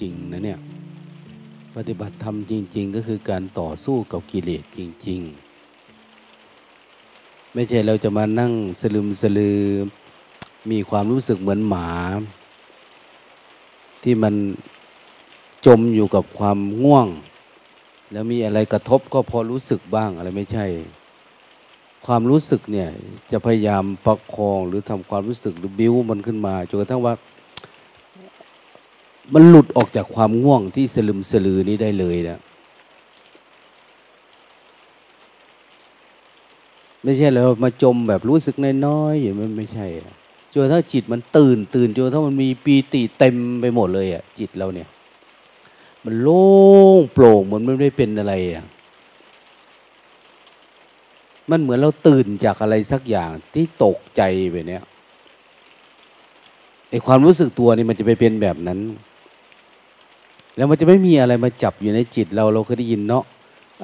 จริงๆนะเนี่ยปฏิบัติธรรมจริง ๆ ก็คือการต่อสู้กับกิเลสจริง ๆ ไม่ใช่เราจะมานั่งสลึมสลือ มีความรู้สึกเหมือนหมา ที่มันจมอยู่กับความง่วง แล้วมีอะไรกระทบก็พอรู้สึกบ้างอะไรไม่ใช่ ความรู้สึกเนี่ยจะพยายามประคองหรือทำความรู้สึกหรือบิ้วมันขึ้นมาจนกระทั่งว่า มันหลุดออกจากความง่วงที่สลึมสลือนี้ได้เลยนะไม่ใช่เรามาจมแบบรู้สึกน้อยๆอย่างนั้นไม่ใช่จนถ้าจิตมันตื่นตื่นจนถ้ามันมีปีติเต็มไปหมดเลยอะ จิตเราเนี่ย มันโล่งโปร่งเหมือนมันไม่เป็นอะไรอะมันเหมือนเราตื่นจากอะไรสักอย่างที่ตกใจไปเนี้ยไอความรู้สึกตัวนี่มันจะไปเป็นแบบนั้น แล้วมันจะไม่มีอะไรมาจับอยู่ในจิตเราเราเคยได้ยินเนาะ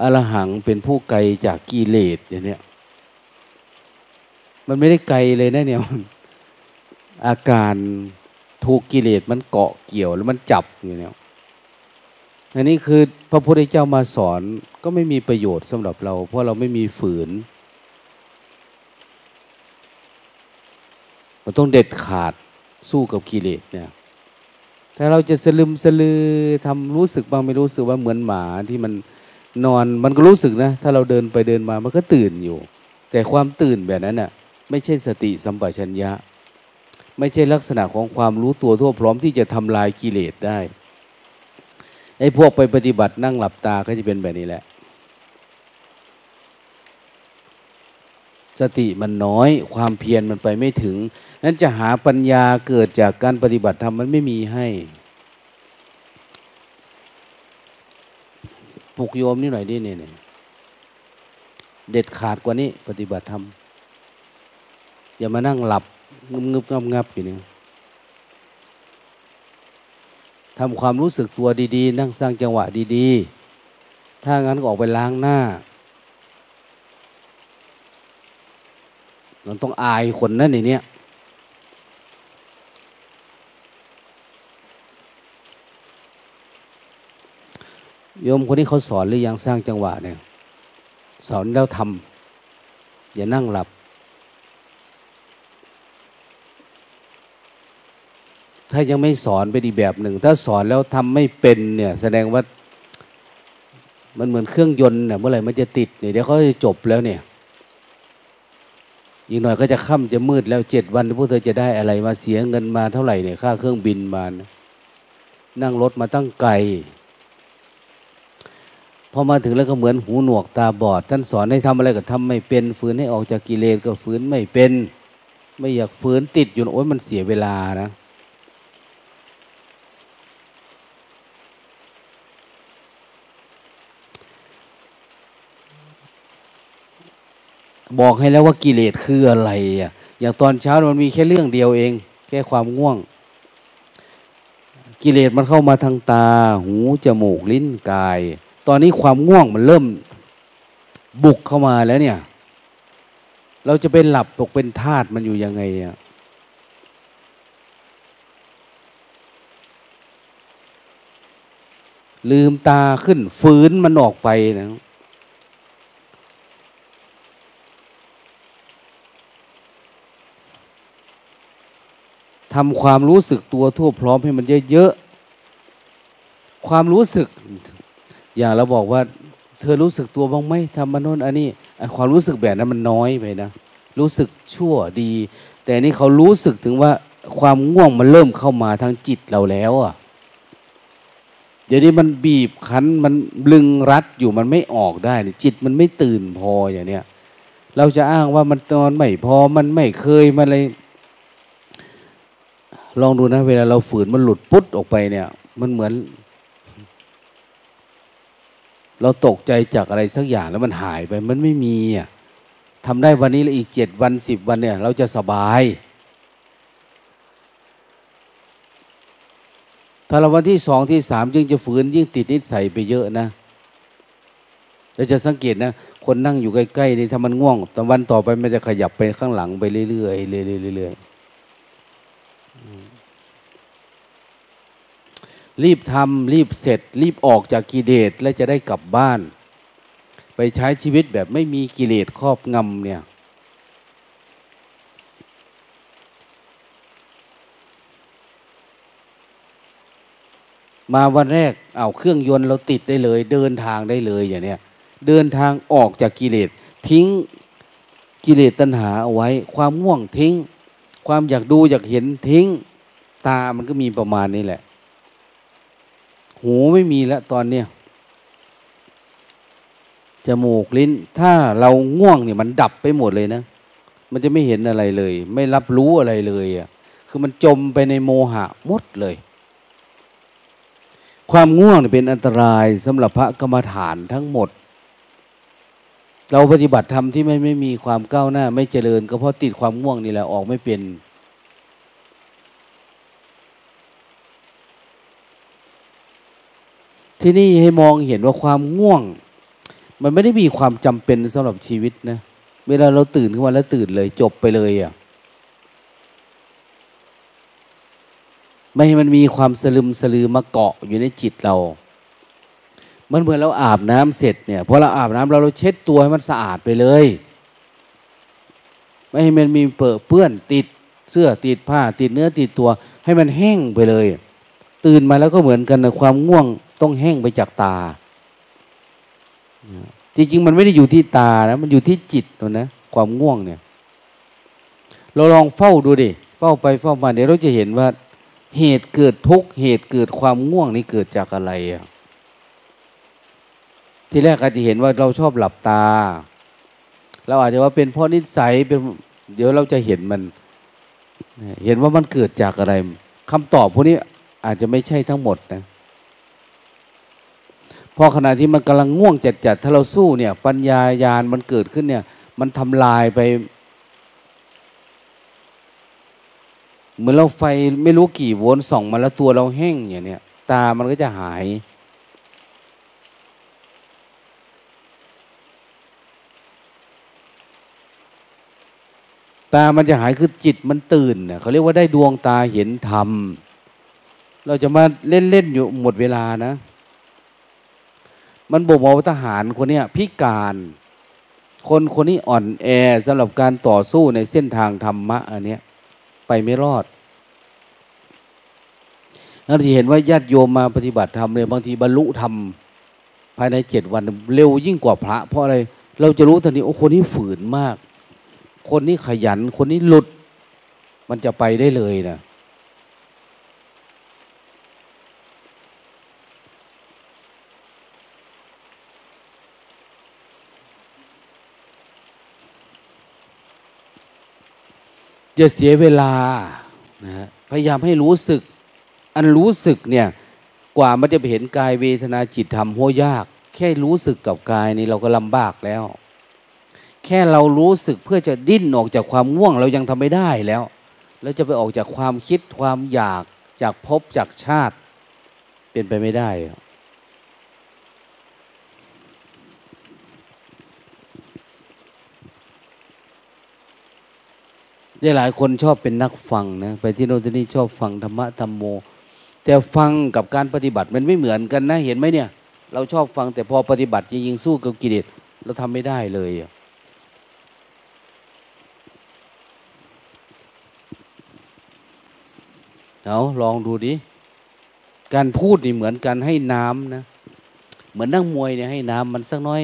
อรหังเป็นผู้ไกลจากกิเลสอย่างเนี้ยมันไม่ได้ไกลเลยนะเนี่ยอาการถูกกิเลสมันเกาะเกี่ยวแล้วมันจับอย่างเนี้ยอันนี้คือพระพุทธเจ้ามาสอนก็ไม่มีประโยชน์สำหรับเรา เพราะเราไม่มีฝืนเราต้องเด็ดขาดสู้กับกิเลสเนี่ย ถ้าเราจะสลึมสลือทำรู้สึกบ้างไม่รู้สึกว่าเหมือนหมาที่มันนอนมันก็รู้สึกนะ ถ้าเราเดินไปเดินมามันก็ตื่นอยู่ แต่ความตื่นแบบนั้นน่ะไม่ใช่สติสัมปชัญญะ ไม่ใช่ลักษณะของความรู้ตัวทั่วพร้อมที่จะทำลายกิเลสได้ไอ้พวกไปปฏิบัตินั่งหลับตาก็จะเป็นแบบนี้แหละ สติมันน้อย ความเพียรมันไปไม่ถึง นั้นจะหาปัญญาเกิดจากการปฏิบัติธรรมมันไม่มีให้ปลุกโยมนี่หน่อยดิเนี่ยเด็ดขาดกว่านี้ ปฏิบัติธรรมอย่ามานั่งหลับงึบงึบงับงับอยู่นี่ทำความรู้สึกตัวดี ๆ นั่งสร้างจังหวะดี ๆ ถ้างั้นก็ออกไปล้างหน้า มันต้องอายคนนั่นในนี้โยมคนนี้เขาสอนหรือยังสร้างจังหวะเนี่ย สอนแล้วทำอย่านั่งหลับ ถ้ายังไม่สอนไปอีแบบหนึ่ง ถ้าสอนแล้วทำไม่เป็นเนี่ย แสดงว่า มันเหมือนเครื่องยนต์เนี่ยเมื่อไหร่มันจะติดเนี่ยเดี๋ยวเขาจะจบแล้วเนี่ย อีกหน่อยก็จะค่ำจะมืดแล้วเจ็ดวันพวกเธอจะได้อะไรมาเสียเงินมาเท่าไหร่เนี่ยค่าเครื่องบินมานะนั่งรถมาตั้งไกลพอมาถึงแล้วก็เหมือนหูหนวกตาบอด ท่านสอนให้ทำอะไรก็ทำไม่เป็นฝืนให้ออกจากกิเลสก็ฝืนไม่เป็น ไม่อยากฝืนติดอยู่โอ้ยมันเสียเวลานะ บอกให้แล้วว่ากิเลสคืออะไรอะอย่างตอนเช้ามันมีแค่เรื่องเดียวเอง แค่ความง่วง กิเลสมันเข้ามาทางตา หูจมูกลิ้นกาย ตอนนี้ความง่วงมันเริ่มบุกเข้ามาแล้วเนี่ย เราจะเป็นหลับตกเป็นทาตมันอยู่ยังไงอะลืมตาขึ้นฝืนมันออกไปนะ ทำความรู้สึกตัวทั่วพร้อมให้มันเยอะๆ ความรู้สึก อย่างเราบอกว่า เธอรู้สึกตัวบ้างไหมทำมโนนอันนี้อันความรู้สึกแบบนั้นมันน้อยไปนะ รู้สึกชั่วดี แต่นี่เขารู้สึกถึงว่าความง่วงมันเริ่มเข้ามาทางจิตเราแล้วอะเดี๋ยวนี้มันบีบคั้นมันลึงรัดอยู่มันไม่ออกได้จิตมันไม่ตื่นพออย่างเนี้ยเราจะอ้างว่ามันตอนไม่พอมันไม่เคยมันอะไร ลองดูนะ เวลาเราฝืนมันหลุดปุ๊ดออกไปเนี่ย มันเหมือน เราตกใจจากอะไรสักอย่างแล้วมันหายไป มันไม่มีอะทำได้วันนี้แล้วอีกเจ็ดวันสิบวันเนี่ย เราจะสบาย ถ้าเราวันที่สองที่สามยิ่งจะฝืนยิ่งติดนิสัยไปเยอะนะเราจะสังเกตนะ คนนั่งอยู่ใกล้ๆนี่ถ้ามันง่วงแต่วันต่อไปมันจะขยับไปข้างหลังไปเรื่อยๆเรื่อยๆเรื่อยๆ รีบทำรีบเสร็จ รีบออกจากกิเลสและจะได้กลับบ้าน ไปใช้ชีวิตแบบไม่มีกิเลสครอบงำเนี่ย มาวันแรกเอาเครื่องยนต์เราติดได้เลย เดินทางได้เลยอย่างเนี้ยเดินทางออกจากกิเลสทิ้งกิเลสตัณหาเอาไว้ ความง่วงทิ้ง ความอยากดูอยากเห็นทิ้ง ตามันก็มีประมาณนี้แหละ หูไม่มีแล้วตอนเนี้ยจมูกลิ้น ถ้าเราง่วงเนี่ยมันดับไปหมดเลยนะ มันจะไม่เห็นอะไรเลย ไม่รับรู้อะไรเลยอะคือมันจมไปในโมหะหมดเลย ความง่วงเป็นอันตรายสำหรับพระกรรมฐานทั้งหมด เราปฏิบัติธรรมที่ไม่ไม่มีความก้าวหน้า ไม่เจริญ ก็เพราะติดความง่วงนี่แหละออกไม่เป็น ที่นี่ให้มองเห็นว่าความง่วง มันไม่ได้มีความจำเป็นสำหรับชีวิตนะเวลาเราตื่นขึ้นมาแล้วตื่นเลย จบไปเลยอะ่ะไม่ให้มันมีความสลึมสลือมาเกาะอยู่ในจิตเรา มันเหมือนเราอาบน้ำเสร็จเนี่ยพอเราอาบน้ำเราเราเช็ดตัวให้มันสะอาดไปเลย ไม่ให้มันมีเปื้อเปื้อนติดเสื้อติดผ้าติดเนื้อติดตัว ให้มันแห้งไปเลย ตื่นมาแล้วก็เหมือนกันนะความง่วง ต้องแห้งไปจากตาจริงๆมันไม่ได้อยู่ที่ตานะมันอยู่ที่จิตนะ ความง่วงเนี่ย เราลองเฝ้าดูดิเฝ้าไปเฝ้ามาเดี๋ยวเราจะเห็นว่า เหตุเกิดทุกเหตุเกิดความง่วงนี่เกิดจากอะไรอะทีแรกอาจจะเห็นว่าเราชอบหลับตา เราอาจจะว่าเป็นเพราะนิสัยเป็นเดี๋ยวเราจะเห็นมัน เห็นว่ามันเกิดจากอะไรคำตอบพวกนี้อาจจะไม่ใช่ทั้งหมดนะ พอขณะที่มันกำลังง่วงจัดๆถ้าเราสู้เนี่ย ปัญญายาณมันเกิดขึ้นเนี่ย มันทำลายไป เหมือนเราไฟไม่รู้กี่โวลต์ส่องมาแล้วตัวเราแห้งอย่างเนี้ยตามันก็จะหาย ตามันจะหายคือจิตมันตื่นเขาเรียกว่าได้ดวงตาเห็นธรรม เราจะมาเล่นเล่นอยู่หมดเวลานะ มันบอกว่าทหารคนนี้พิการ คนคนนี้อ่อนแอสำหรับการต่อสู้ในเส้นทางธรรมะอันเนี้ยไปไม่รอดเราจะเห็นว่าญาติโยมมาปฏิบัติธรรมเลยบางทีบรรลุธรรมภายในเจ็ดวันเร็วยิ่งกว่าพระ เพราะอะไร เราจะรู้ทันทีโอ้คนนี้ฝืนมาก คนนี้ขยัน คนนี้หลุด มันจะไปได้เลยนะ อย่าเสียเวลานะพยายามให้รู้สึก อันรู้สึกเนี่ยกว่ามันจะไปเห็นกายเวทนาจิตธรรมโหยาก แค่รู้สึกกับกายนี่เราก็ลำบากแล้ว แค่เรารู้สึกเพื่อจะดิ้นออกจากความง่วงเรายังทำไม่ได้แล้ว แล้วจะไปออกจากความคิดความอยากจากภพจากชาติ เป็นไปไม่ได้ หลายคนชอบเป็นนักฟังนะไปที่โน่นที่นี่ชอบฟังธรรมะธรรมโม แต่ฟังกับการปฏิบัติมันไม่เหมือนกันนะเห็นไหมเนี่ย เราชอบฟังแต่พอปฏิบัติจริงๆสู้กับกิเลสเราทำไม่ได้เลยเอาลองดูดิการพูดนี่เหมือนกันให้น้ำนะเหมือนนั่งมวยเนี่ยให้น้ำมันสักน้อย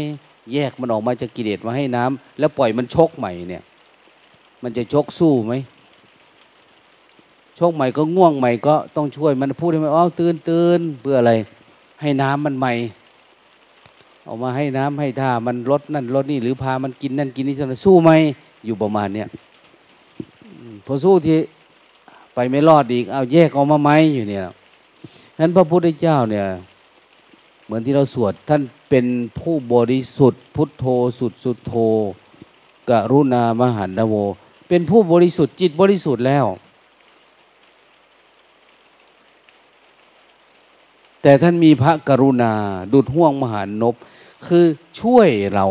แยกมันออกมาจากกิเลสมาให้น้ำแล้วปล่อยมันชกใหม่เนี่ย มันจะชกสู้ไหมชกใหม่ก็ง่วงใหม่ก็ต้องช่วยมันพูดให้มันอ้าวตื่นตื่นเพื่ออะไร ให้น้ำมันใหม่ออกมาให้น้ำให้ท่ามันลดนั่นลดนี่หรือพามันกินนั่นกินนี่จะสู้ไหมอยู่ประมาณเนี้ยพอสู้ที่ไปไม่รอดอีกเอาแยกออกมาไหมอยู่เนี่ยนั้นพระพุทธเจ้าเนี่ย เหมือนที่เราสวดท่านเป็นผู้บริสุทธิ์ พุทโธสุดสุดโธกรุณามหันตโว เป็นผู้บริสุทธิ์จิตบริสุทธิ์แล้ว แต่ท่านมีพระกรุณาดุดห่วงมหานบคือช่วยเรา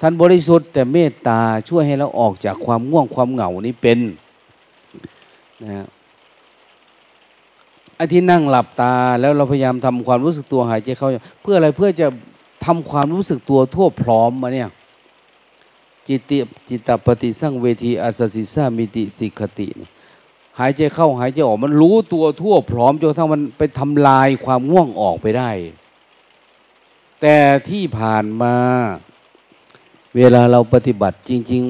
ท่านบริสุทธิ์แต่เมตตาช่วยให้เราออกจากความง่วงความเหงานี้เป็นนะไอ้ที่นั่งหลับตาแล้วเราพยายามทำความรู้สึกตัวหายใจเข้า เพื่ออะไรเพื่อจะทำความรู้สึกตัวทั่วพร้อมมาเนี่ย จิตติจิตตปฏิสั่งเวทีอาสสิสามิติสิกติ หายใจเข้าหายใจออกมันรู้ตัวทั่วพร้อมจนทั้งมันไปทำลายความง่วงออกไปได้ แต่ที่ผ่านมา เวลาเราปฏิบัติจริง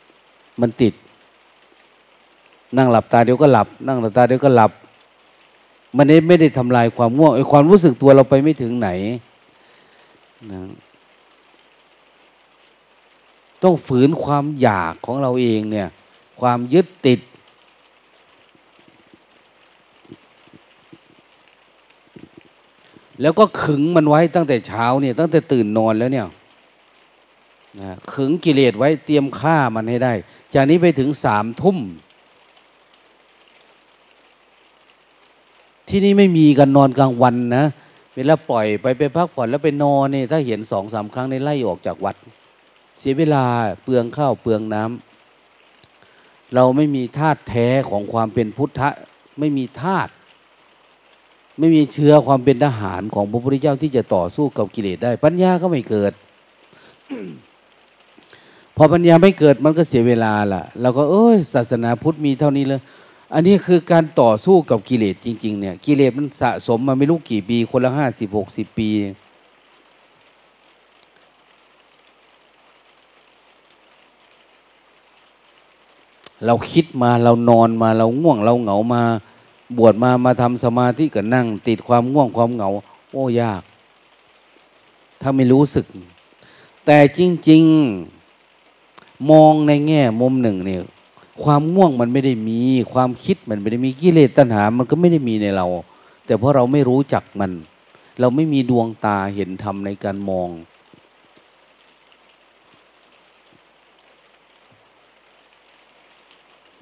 ๆ มันติด นั่งหลับตาเดี๋ยวก็หลับ นั่งหลับตาเดี๋ยวก็หลับ มันไม่ได้ทำลายความง่วงไอ้ความรู้สึกตัวเราไปไม่ถึงไหนนะ ต้องฝืนความอยากของเราเองเนี่ย ความยึดติด แล้วก็ขึงมันไว้ตั้งแต่เช้าเนี่ย ตั้งแต่ตื่นนอนแล้วเนี่ยขึงกิเลสไว้เตรียมฆ่ามันให้ได้ จากนี้ไปถึงสามทุ่ม ที่นี่ไม่มีกันนอนกลางวันนะเวลาปล่อยไปไปพักผ่อนแล้วไปนอนเนี่ยถ้าเห็นสองสามครั้งในไล่ออกจากวัด เสียเวลาเปลืองข้าวเปลืองน้ำเราไม่มีธาตุแท้ของความเป็นพุทธะไม่มีธาตุไม่มีเชื้อความเป็นทหารของพระพุทธเจ้าที่จะต่อสู้กับกิเลสได้ ปัญญาก็ไม่เกิด พอปัญญาไม่เกิดมันก็เสียเวลาล่ะเราก็เอ้ยศาสนาพุทธมีเท่านี้เลยอันนี้คือการต่อสู้กับกิเลสจริง ๆ เนี่ย กิเลสมันสะสมมาไม่รู้กี่ปี คนละห้าสิบหกสิบปีเเราคิดมาเรานอนมาเราง่วงเราเหงามา บวชมามาทำสมาธิกับนั่ง ติดความง่วงความเหงา โอ้ยาก ถ้าไม่รู้สึก แต่จริง ๆ มองในแง่มุมหนึ่งเนี่ยความง่วงมันไม่ได้มี ความคิดมันไม่ได้มีกิเลสตัณหา มันก็ไม่ได้มีในเรา แต่เพราะเราไม่รู้จักมัน เราไม่มีดวงตาเห็นธรรมในการมอง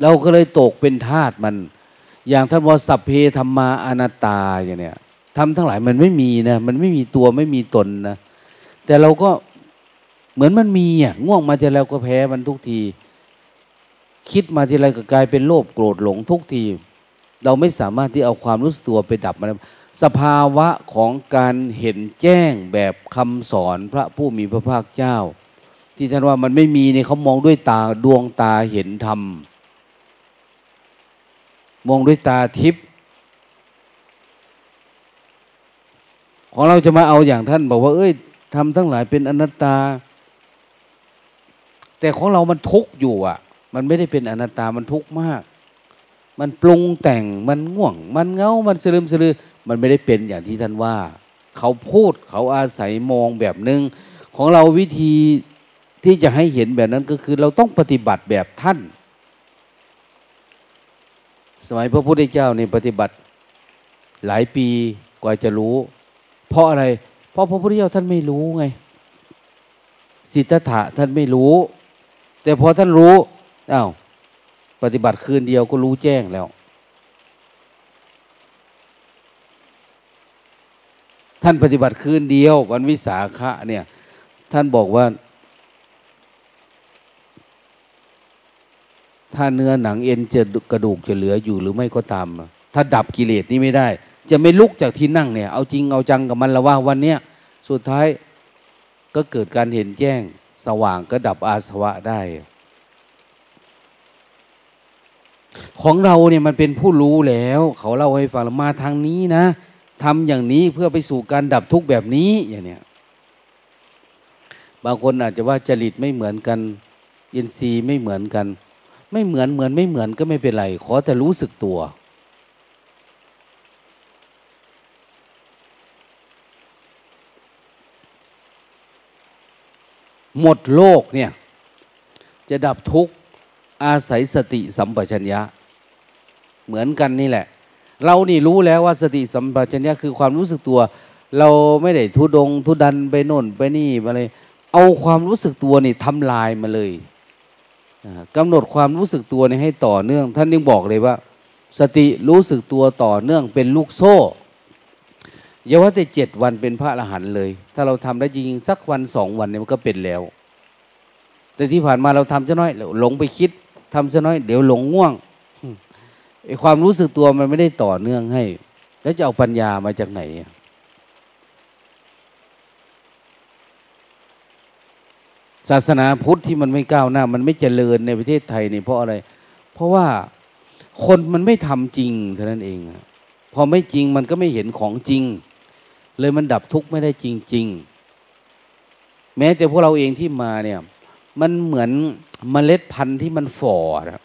เราก็เลยตกเป็นทาสมัน อย่างท่านว่าสัพเพธรรมาอนัตตาอย่างเนี้ยทำทั้งหลายมันไม่มีนะมันไม่มีตัวไม่มีตนนะแต่เราก็เหมือนมันมีอะง่วงมาแต่แล้วก็แพ้มันทุกที คิดมาทีไรก็กลายเป็นโลภโกรธหลงทุกที เราไม่สามารถที่เอาความรู้สึกตัวไปดับมันสภาวะของการเห็นแจ้งแบบคำสอนพระผู้มีพระภาคเจ้า ที่ท่านว่ามันไม่มีเนี่ยเขามองด้วยตาดวงตาเห็นธรรม มองด้วยตาทิพย์ของเราจะมาเอาอย่างท่านบอกว่า เอ้ยทำทั้งหลายเป็นอนัตตา แต่ของเรามันทุกข์อยู่อะ มันไม่ได้เป็นอนัตตามันทุกข์มาก มันปรุงแต่งมันง่วง มันเงา มันสลืมสลือ มันไม่ได้เป็นอย่างที่ท่านว่า เขาพูดเขาอาศัยมองแบบหนึง่งของเราวิธีที่จะให้เห็นแบบนั้นก็คือ เราต้องปฏิบัติแบบท่าน สมัยพระพุทธเจ้าในปฏิบัติหลายปีกว่าจะรู้ เพราะอะไร เพราะพระพุทธเจ้าท่านไม่รู้ไง สิทธัตถะท่านไม่รู้ แต่พอท่านรู้อา้าวปฏิบัติคืนเดียวก็รู้แจ้งแล้ว ท่านปฏิบัติคืนเดียววันวิสาขะเนี่ย ท่านบอกว่า ถ้าเนื้อหนังเอ็นจะกระดูกจะเหลืออยู่หรือไม่ก็ตาม ถ้าดับกิเลสนี้ไม่ได้ จะไม่ลุกจากที่นั่งเนี่ย เอาจริงเอาจังกับมันละว่าวันเนี้ยสุดท้ายก็เกิดการเห็นแจ้งสว่างก็ดับอาสวะได้ ของเราเนี่ยมันเป็นผู้รู้แล้ว เขาเล่าให้ฟังมาทางนี้นะทำอย่างนี้เพื่อไปสู่การดับทุกข์แบบนี้อย่างเนี้ยบางคนอาจจะว่าจริตไม่เหมือนกัน อินทรีย์ไม่เหมือนกัน ไม่เหมือนเหมือนไม่เหมือนก็ไม่เป็นไร ขอแต่รู้สึกตัว หมดโลกเนี่ย จะดับทุกข์อาศัยสติสัมปชัญญะ เหมือนกันนี่แหละ เรานี่รู้แล้วว่าสติสัมปชัญญะคือความรู้สึกตัว เราไม่ได้ทุดงทุดันไปโน่นไปนี่อะไรเอาความรู้สึกตัวนี่ทำลายมาเลย กำหนดความรู้สึกตัวนี่ให้ต่อเนื่อง ท่านยังบอกเลยว่า สติรู้สึกตัวต่อเนื่องเป็นลูกโซ่อย่าว่าแต่เจ็ดวันเป็นพระอรหันต์เลย ถ้าเราทำได้จริงสักวันสองวันเนี่ยมันก็เป็นแล้ว แต่ที่ผ่านมาเราทำจะน้อยหลงไปคิดทำซะน้อย เดี๋ยวหลงง่วงไอความรู้สึกตัวมันไม่ได้ต่อเนื่องให้ แล้วจะเอาปัญญามาจากไหน ศาสนาพุทธที่มันไม่ก้าวหน้า มันไม่เจริญในประเทศไทยนี่เพราะอะไร เพราะว่าคนมันไม่ทำจริงเท่านั้นเอง พอไม่จริงมันก็ไม่เห็นของจริง เลยมันดับทุกข์ไม่ได้จริง ๆ แม้แต่พวกเราเองที่มาเนี่ย มันเหมือนมเมล็ดพันธุ์ที่มันฝ่อนะ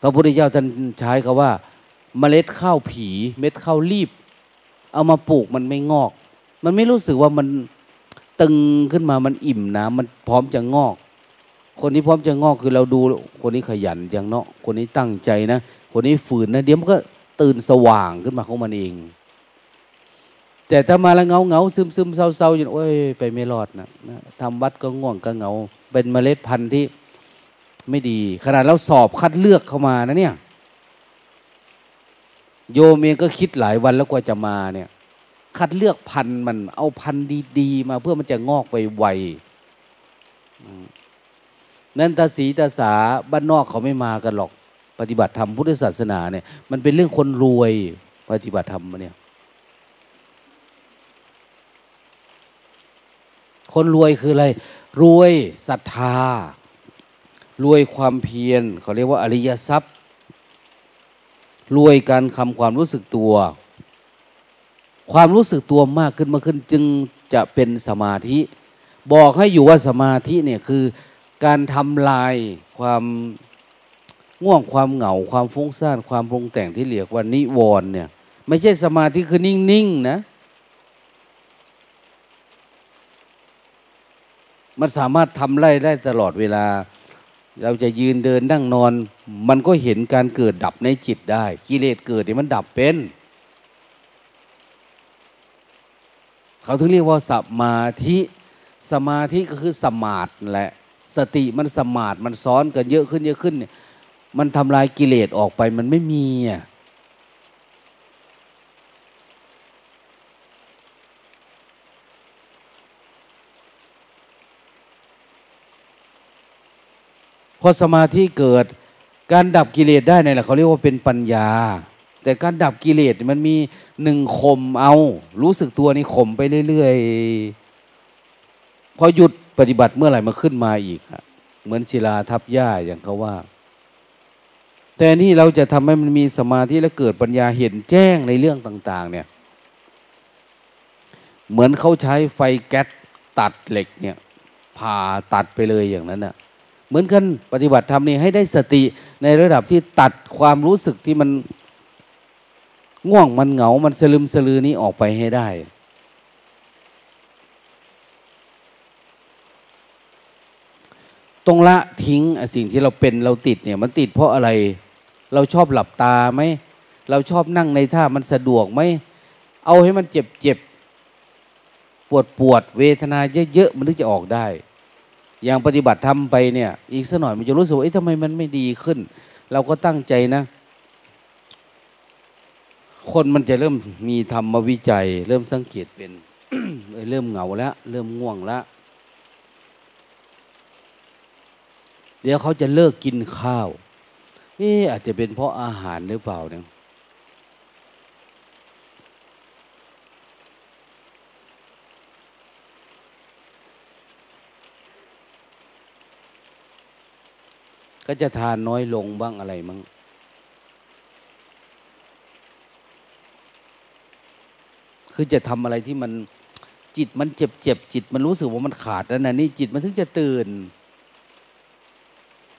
พระพุทธเจ้าท่านใช้คาว่า เมล็ดข้าวผี เม็ดข้าวรีบ เอามาปลูกมันไม่งอก มันไม่รู้สึกว่ามัน ตึงขึ้นมามันอิ่มนะมันพร้อมจะงอก คนนี้พร้อมจะงอกคือเราดูคนนี้ขยันจังเนาะคนนี้ตั้งใจนะ คนนี้ฝืนนะเดี๋ยวมันก็ตื่นสว่างขึ้นมาของมันเอง แต่ถ้ามาแล้วเงาเงาซึมซึมเศร้าเศร้าอยู่โอ้ยไปไม่รอดนะทำวัดก็ง่วงก็เงา เป็นเมล็ดพันธุ์ที่ไม่ดี ขนาดเราสอบคัดเลือกเข้ามานะเนี่ย โยมเองก็คิดหลายวันแล้วกว่าจะมาเนี่ย คัดเลือกพันธุ์มัน เอาพันธุ์ดีๆมาเพื่อมันจะงอกไปไวนั่นตาสีตาสาบ้านนอกเขาไม่มากันหรอก ปฏิบัติธรรมพุทธศาสนาเนี่ย มันเป็นเรื่องคนรวยปฏิบัติธรรมเนี่ย คนรวยคืออะไร รวยศรัทธา รวยความเพียรเขาเรียกว่าอริยทรัพย์ รวยการคำความรู้สึกตัว ความรู้สึกตัวมากขึ้นมากขึ้นจึงจะเป็นสมาธิ บอกให้อยู่ว่าสมาธิเนี่ยคือการทำลายความง่วงความเหงาความฟุ้งซ่านความปรุงแต่งที่เรียกว่านิวรณ์เนี่ย ไม่ใช่สมาธิคือนิ่งๆนะมันสามารถทำไล่ได้ตลอดเวลา เราจะยืนเดินนั่งนอน มันก็เห็นการเกิดดับในจิตได้ กิเลสเกิดเนี่ยมันดับเป็น เขาถึงเรียกว่าสมาธิ สมาธิก็คือสมาธิแหละ สติมันสมาธิมันซ้อนกันเยอะขึ้นเยอะขึ้นเนี่ยมันทำลายกิเลสออกไปมันไม่มีอะพอสมาธิเกิดการดับกิเลสได้เนี่ยแหละเขาเรียกว่าเป็นปัญญา แต่การดับกิเลสมันมีหนึ่งข่มเอา รู้สึกตัวนี่ข่มไปเรื่อยๆพอหยุดปฏิบัติเมื่อไหร่มาขึ้นมาอีกเหมือนศิลาทับหญ้าอย่างเขาว่า แต่นี่เราจะทำให้มันมีสมาธิและเกิดปัญญาเห็นแจ้งในเรื่องต่าง ๆ เนี่ย เหมือนเขาใช้ไฟแก๊สตัดเหล็กเนี่ยผ่าตัดไปเลยอย่างนั้นน่ะเหมือนกันปฏิบัติธรรมนี่ให้ได้สติในระดับที่ตัดความรู้สึกที่มัน ง่วงมันเหงา มันสลึมสลือนี้ออกไปให้ได้ ตรงละทิ้งสิ่งที่เราเป็นเราติดเนี่ยมันติดเพราะอะไร เราชอบหลับตาไหม เราชอบนั่งในท่ามันสะดวกไหม เอาให้มันเจ็บเจ็บปวดปวดเวทนาเยอะๆมันถึงจะออกได้ อย่างปฏิบัติทำไปเนี่ย อีกสักหน่อยมันจะรู้สึกว่าเอ๊ะทำไมมันไม่ดีขึ้น เราก็ตั้งใจนะ คนมันจะเริ่มมีธรรมวิจัย เริ่มสังเกตเป็นเริ่มเหงาแล้ว เริ่มง่วงแล้ว เดี๋ยวเขาจะเลิกกินข้าวเอ๊อาจจะเป็นเพราะอาหารหรือเปล่าเนี่ยก็จะทานน้อยลงบ้างอะไรมั้ง คือจะทำอะไรที่มันจิตมันเจ็บเจ็บจิตมันรู้สึกว่ามันขาดแล้วนะนี่จิตมันถึงจะตื่น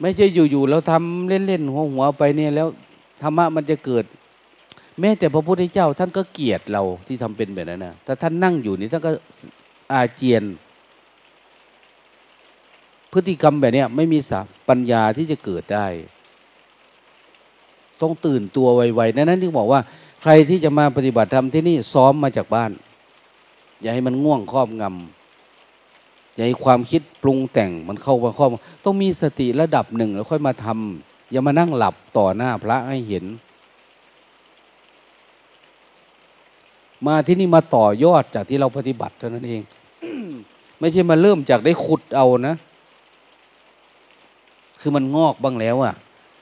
ไม่ใช่อยู่ๆแล้วทำเล่นๆหัวหัวไปเนี่ยแล้วธรรมะมันจะเกิด แม้แต่พระพุทธเจ้า ท่านก็เกลียดเราที่ทำเป็นแบบนั้นนะถ้าท่านนั่งอยู่นี่ท่านก็อาเจียน พฤติกรรมแบบนี้ไม่มีสาปัญญาที่จะเกิดได้ ต้องตื่นตัวไวๆนั้นที่บอกว่า ใครที่จะมาปฏิบัติธรรมที่นี่ซ้อมมาจากบ้าน อย่าให้มันง่วงครอบงำอย่าให้ความคิดปรุงแต่งมันเข้ามาครอบต้องมีสติระดับหนึ่งแล้วค่อยมาทำอย่ามานั่งหลับต่อหน้าพระให้เห็น มาที่นี่มาต่อยอดจากที่เราปฏิบัติเท่านั้นเอง ไม่ใช่มาเริ่มจากได้ขุดเอานะ คือมันงอกบ้างแล้วอะ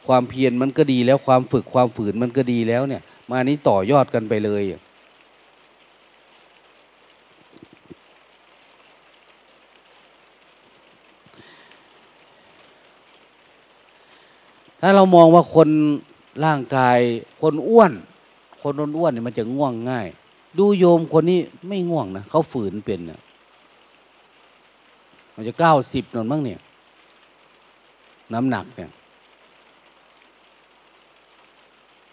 ความเพียรมันก็ดีแล้วความฝึกความฝืนมันก็ดีแล้วเนี่ย มานี้ต่อยอดกันไปเลย ถ้าเรามองว่าคนร่างกาย คนอ้วน คนอ้วนเนี่ยมันจะง่วงง่าย ดูโยมคนนี้ไม่ง่วงนะเขาฝืนเป็นเนี่ยมันจะเก้าสิบนนมั้งเนี่ย น้ำหนักเนี่ย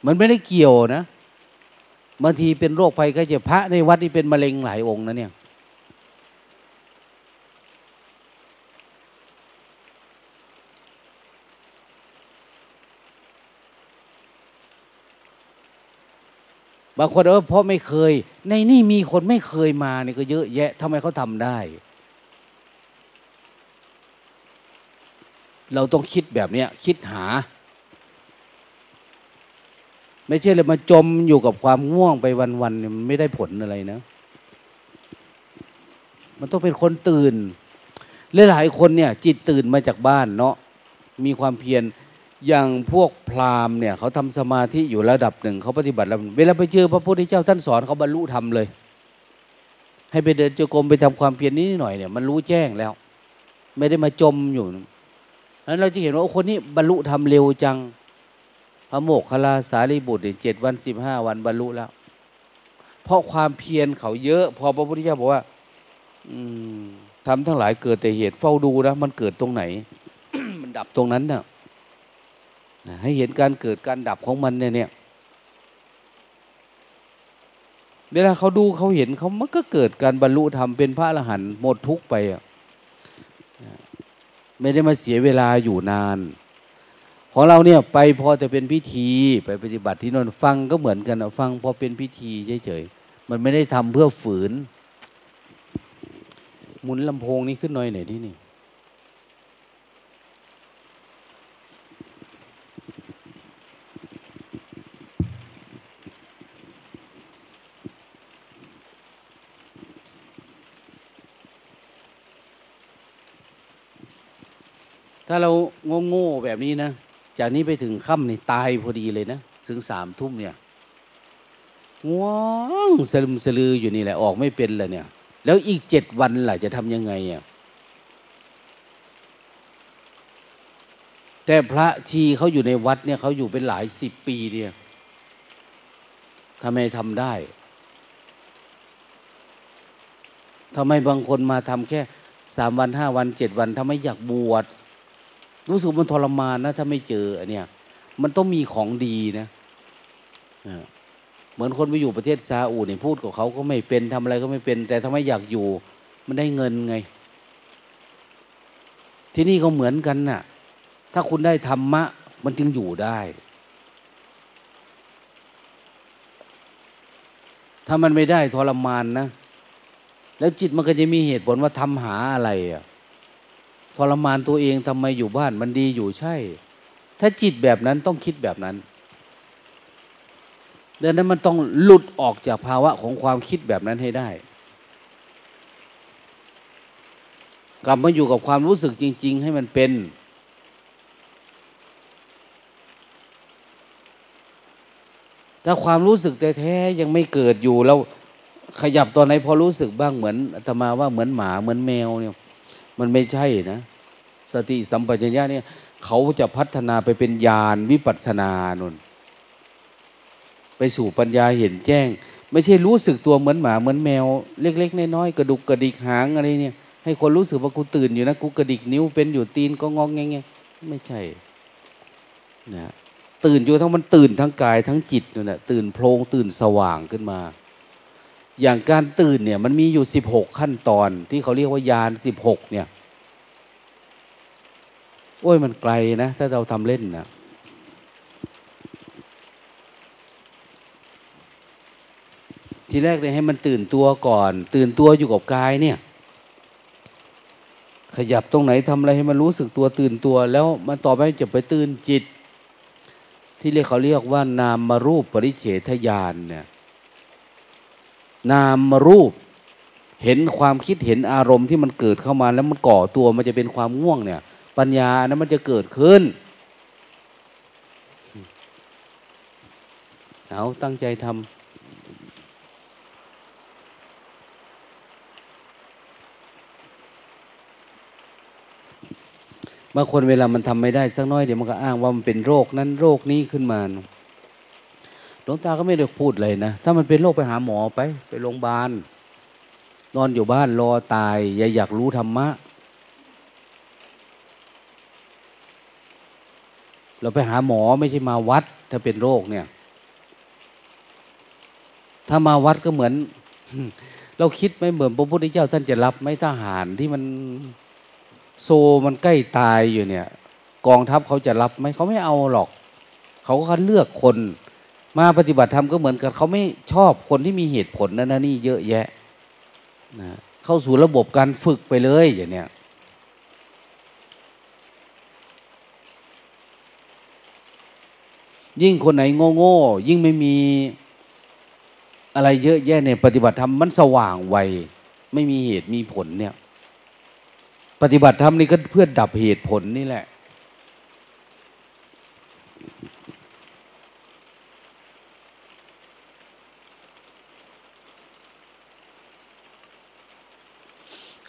มันไม่ได้เกี่ยวนะบางทีเป็นโรคภัยก็จะพระในวัดนี่เป็นมะเร็งหลายองค์นะเนี่ยบางคนเออเพราะไม่เคย ในนี่มีคนไม่เคยมาเนี่ก็เยอะแยะทำไมเขาทำได้ เราต้องคิดแบบนี้คิดหา ไม่ใช่เลยมาจมอยู่กับความง่วงไปวันๆเนี่ยมันไม่ได้ผลอะไรนะมันต้องเป็นคนตื่นหลายๆคนเนี่ย จิตตื่นมาจากบ้านเนาะมีความเพียรอย่างพวกพราหมณ์เนี่ยเขาทำสมาธิอยู่ระดับหนึ่งเขาปฏิบัติแล้วเวลาไปเจอพระพุทธเจ้าท่านสอนเขาบรรลุธรรมเลย ให้ไปเดินจงกรมไปทำความเพียรนี้หน่อยเนี่ยมันรู้แจ้งแล้ว ไม่ได้มาจมอยู่นั้นเราจะเห็นว่าคนนี้บรรลุธรรมเร็วจัง พระโมกขลาสารีบุตรเจ็ดวันสิบห้าวันบรรลุแล้ว เพราะความเพียรเขาเยอะ พอพระพุทธเจ้าบอกว่าทำทั้งหลายเกิดแต่เหตุเฝ้าดูนะมันเกิดตรงไหน มันดับตรงนั้นนะ่ะให้เห็นการเกิดการดับของมันเนี่ยเวลาเขาดูเขาเห็นเขามันก็เกิดการบรรลุธรรมเป็นพระอรหันต์หมดทุกไปอะไม่ได้มาเสียเวลาอยู่นาน ของเราเนี่ยไปพอแต่เป็นพิธีไปปฏิบัติที่นนฟังก็เหมือนกันนะฟังพอเป็นพิธีเฉยๆมันไม่ได้ทำเพื่อฝืน หมุนลำโพงนี้ขึ้นหน่อยหน่อยที่นี่ถ้าเราโง่ๆแบบนี้นะ จากนี้ไปถึงค่ำนี่ตายพอดีเลยนะถึงสามทุ่มเนี่ยง่วงสลึมสลืออยู่นี่แหละออกไม่เป็นเลยเนี่ย แล้วอีกเจ็ดวันล่ะจะทำยังไงอะแต่พระทีเขาอยู่ในวัดเนี่ยเขาอยู่เป็นหลายสิบปีเนี่ยทำไมทำได้ทำไมบางคนมาทำแค่สามวันห้าวันเจ็ดวันทำไมอยากบวช รู้สึกมันทรมานนะถ้าไม่เจออันเนี้ยมันต้องมีของดีนะเหมือนคนไปอยู่ประเทศซาอุเนี่ยพูดกับเขาก็ไม่เป็นทำอะไรก็ไม่เป็น แต่ทำไมอยากอยู่ มันได้เงินไง ที่นี่ก็เหมือนกันน่ะ ถ้าคุณได้ธรรมะ มันจึงอยู่ได้ ถ้ามันไม่ได้ทรมานนะ แล้วจิตมันก็จะมีเหตุผลว่าทำหาอะไรอะ ทรมานตัวเองทำไมอยู่บ้านมันดีอยู่ใช่ ถ้าจิตแบบนั้นต้องคิดแบบนั้นดังนั้นมันต้องหลุดออกจากภาวะของความคิดแบบนั้นให้ได้ กลับมาอยู่กับความรู้สึกจริง ๆ ให้มันเป็น ถ้าความรู้สึกแท้ๆยังไม่เกิดอยู่แล้วขยับตอนไหนพอรู้สึกบ้างเหมือนอาตมาว่าเหมือนหมาเหมือนแมวเนี่ย มันไม่ใช่นะ สติสัมปชัญญะเนี่ยเขาจะพัฒนาไปเป็นญาณวิปัสสนานนไปสู่ปัญญาเห็นแจ้ง ไม่ใช่รู้สึกตัวเหมือนหมาเหมือนแมว เล็ก ๆ น้อยๆกระดุกกระดิกหางอะไรเนี่ย ให้คนรู้สึกว่ากูตื่นอยู่นะกูกระดิกนิ้วเป็นอยู่ตีนก็งองแงงไม่ใช่นะตื่นอยู่ทั้งมันตื่นทั้งกายทั้งจิตนั่นแหละตื่นโพลงตื่นสว่างขึ้นมา อย่างการตื่นเนี่ยมันมีอยู่สิบหกขั้นตอน ที่เขาเรียกว่ายานสิบหกเนี่ย โอ้ยมันไกลนะ ถ้าเราทำเล่นนะทีแรกเลยให้มันตื่นตัวก่อน ตื่นตัวอยู่กับกายเนี่ย ขยับตรงไหนทำอะไรให้มันรู้สึกตัวตื่นตัว แล้วมันต่อไปจะไปตื่นจิต ที่เรียกเขาเรียกว่า นามมารูปปริเฉทญาณเนี่ย นามรูป เห็นความคิดเห็นอารมณ์ที่มันเกิดเข้ามาแล้วมันก่อตัวมันจะเป็นความง่วงเนี่ย ปัญญานั้นมันจะเกิดขึ้นเอาตั้งใจทำบางคนเวลามันทำไม่ได้สักน้อยเดี๋ยวมันก็อ้างว่ามันเป็นโรคนั้นโรคนี้ขึ้นมา ลวงตาก็ไม่ได้พูดเลยนะ ถ้ามันเป็นโรคไปหาหมอไป ไปโรงพยาบาล นอนอยู่บ้านรอตาย อย่าอยากรู้ธรรมะ เราไปหาหมอไม่ใช่มาวัด ถ้าเป็นโรคเนี่ย ถ้ามาวัดก็เหมือน เราคิดไม่เหมือนพระพุทธเจ้าท่านจะรับไหมทหารที่มันโซมันใกล้ตายอยู่เนี่ย กองทัพเขาจะรับไหมเขาไม่เอาหรอก เขาก็คัดเลือกคน มาปฏิบัติธรรมก็เหมือนกันเขาไม่ชอบคนที่มีเหตุผลนั่นนี่เยอะแยะนะเข้าสู่ระบบการฝึกไปเลยอย่างเนี้ยยิ่งคนไหนโง่โง่ยิ่งไม่มีอะไรเยอะแยะในปฏิบัติธรรมมันสว่างไวไม่มีเหตุมีผลเนี่ย ปฏิบัติธรรมนี่ก็เพื่อดับเหตุผลนี่แหละ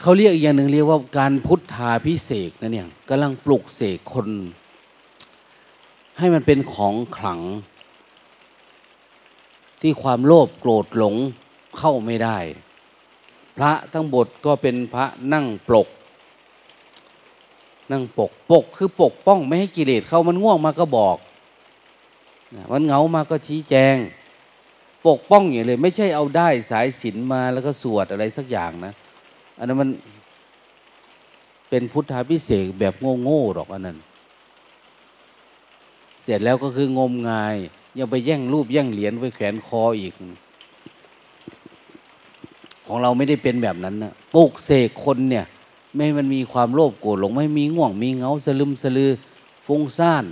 เขาเรียกอีกอย่างหนึ่งเรียกว่าการพุทธาพิเศษนะเนี่ยกำลังปลุกเสกคน ให้มันเป็นของขลัง ที่ความโลภโกรธหลงเข้าไม่ได้ พระทั้งบทก็เป็นพระนั่งปลก นั่งปกปกคือปกป้องไม่ให้กิเลสเข้ามันง่วงมาก็บอกมันเหงามาก็ชี้แจง ปกป้องอย่างเลย ไม่ใช่เอาได้สายศีลมาแล้วก็สวดอะไรสักอย่างนะ อันนั้นมันเป็นพุทธาพิเศษแบบโง่ๆหรอกอันนั้น เสร็จแล้วก็คืองมงาย ยังไปแย่งรูปแย่งเหรียญไปแขวนคออีก ของเราไม่ได้เป็นแบบนั้นนะปลุกเสกคนเนี่ย ไม่ให้มันมีความโลภโกรธหลงไม่มีง่วง มีเงาสลึมสลือฟุ้งซ่าน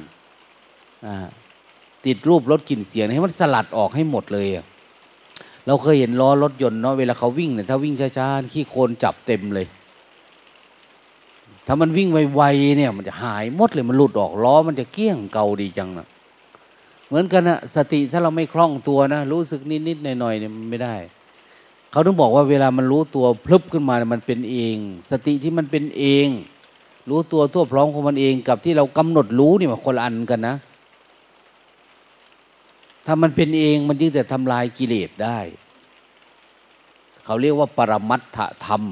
ติดรูปรถกลิ่นเสียงให้มันสลัดออกให้หมดเลย เราเคยเห็นล้อรถยนต์เนาะเวลาเขาวิ่งเนี่ยถ้าวิ่งช้าๆขี้โคลนจับเต็มเลย ถ้ามันวิ่งไวๆเนี่ย มันจะหายหมดเลยมันหลุดออกล้อมันจะเกี้ยงเก่าดีจังนะเหมือนกันนะสติถ้าเราไม่คล่องตัวนะ รู้สึกนิดๆหน่อยๆเนี่ยมันไม่ได้ เขาต้องบอกว่าเวลามันรู้ตัวพลึบขึ้นมาเนี่ยมันเป็นเอง สติที่มันเป็นเอง รู้ตัวทั่วพร้อมของมันเองกับที่เรากำหนดรู้นี่มันคนละอันกันนะ ถ้ามันเป็นเองมันจึงจะทำลายกิเลสได้ เขาเรียกว่าปรมัตถธรรม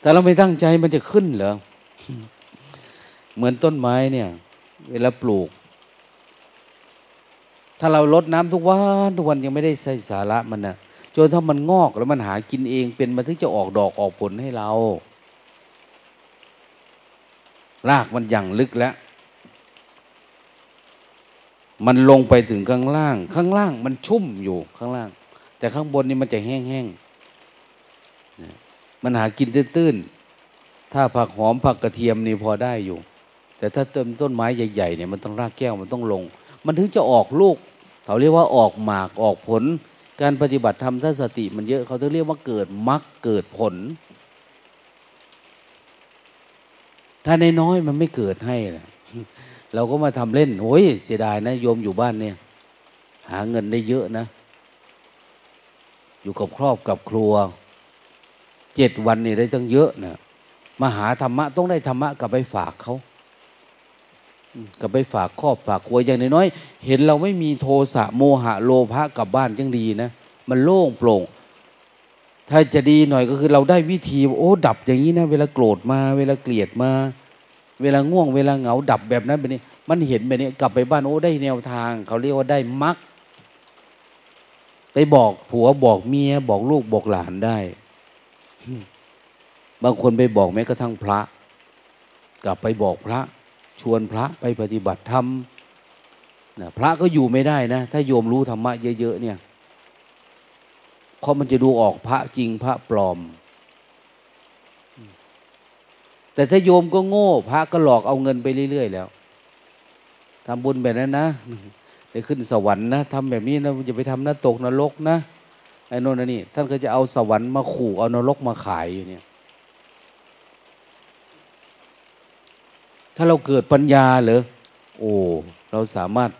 แต่เราไม่ตั้งใจมันจะขึ้นเหรอ เหมือนต้นไม้เนี่ย เวลาปลูก ถ้าเราลดน้ำทุกวันทุกวันยังไม่ได้ใส่สาระมันนะจนถ้ามันงอกแล้วมันหากินเอง เป็นมันถึงจะออกดอกออกผลให้เรา รากมันอย่างลึกแล้ว มันลงไปถึงข้างล่าง ข้างล่างมันชุ่มอยู่ข้างล่าง แต่ข้างบนนี่มันจะแห้งๆมันหากินตื้นๆถ้าผักหอมผักกระเทียมนี่พอได้อยู่ แต่ถ้าเติมต้นไม้ใหญ่ๆเนี่ยมันต้องรากแก้วมันต้องลง มันถึงจะออกลูก เขาเรียกว่าออกหมากออกผล การปฏิบัติธรรมถ้าสติ มันเยอะเขาต้องเรียกว่าเกิดมรรคเกิดผล ถ้าในน้อยมันไม่เกิดให้นะ เราก็มาทำเล่นโอ้ยเสียดายนะโยมอยู่บ้านเนี่ย หาเงินได้เยอะนะ อยู่กับครอบกับครัวเจ็ดวันนี่ได้ตั้งเยอะนะมาหาธรรมะต้องได้ธรรมะกลับไปฝากเขาก็ไปฝากครอบฝากครัวอย่างน้อยๆเห็นเราไม่มีโทสะโมหะโลภะกลับบ้านจังดีนะ มันโล่งโปร่ง ถ้าจะดีหน่อยก็คือเราได้วิธี โอ้ ดับอย่างนี้นะ เวลาโกรธมา เวลาเกลียดมา เวลาง่วงเวลาเหงาดับแบบนั้นแบบนี้ มันเห็นแบบนี้กลับไปบ้านโอ้ได้แนวทาง เขาเรียกว่าได้มักไปบอกผัวบอกเมียบอกลูกบอกหลานได้ บางคนไปบอกแม้กระทั่งพระ กลับไปบอกพระ ชวนพระไปปฏิบัติธรรมนะพระก็อยู่ไม่ได้นะ ถ้าโยมรู้ธรรมะเยอะๆเนี่ยเพราะมันจะดูออกพระจริงพระปลอม แต่ถ้าโยมก็โง่ พระก็หลอกเอาเงินไปเรื่อยๆแล้วทำบุญแบบนั้นนะได้ขึ้นสวรรค์นะทำแบบนี้นะจะไปทำนะตกนรกนะไอ้นนท์นี่ท่านก็จะเอาสวรรค์มาขู่เอานรกมาขายอยู่เนี่ย ถ้าเราเกิดปัญญาเหรอโอ้เราสามารถ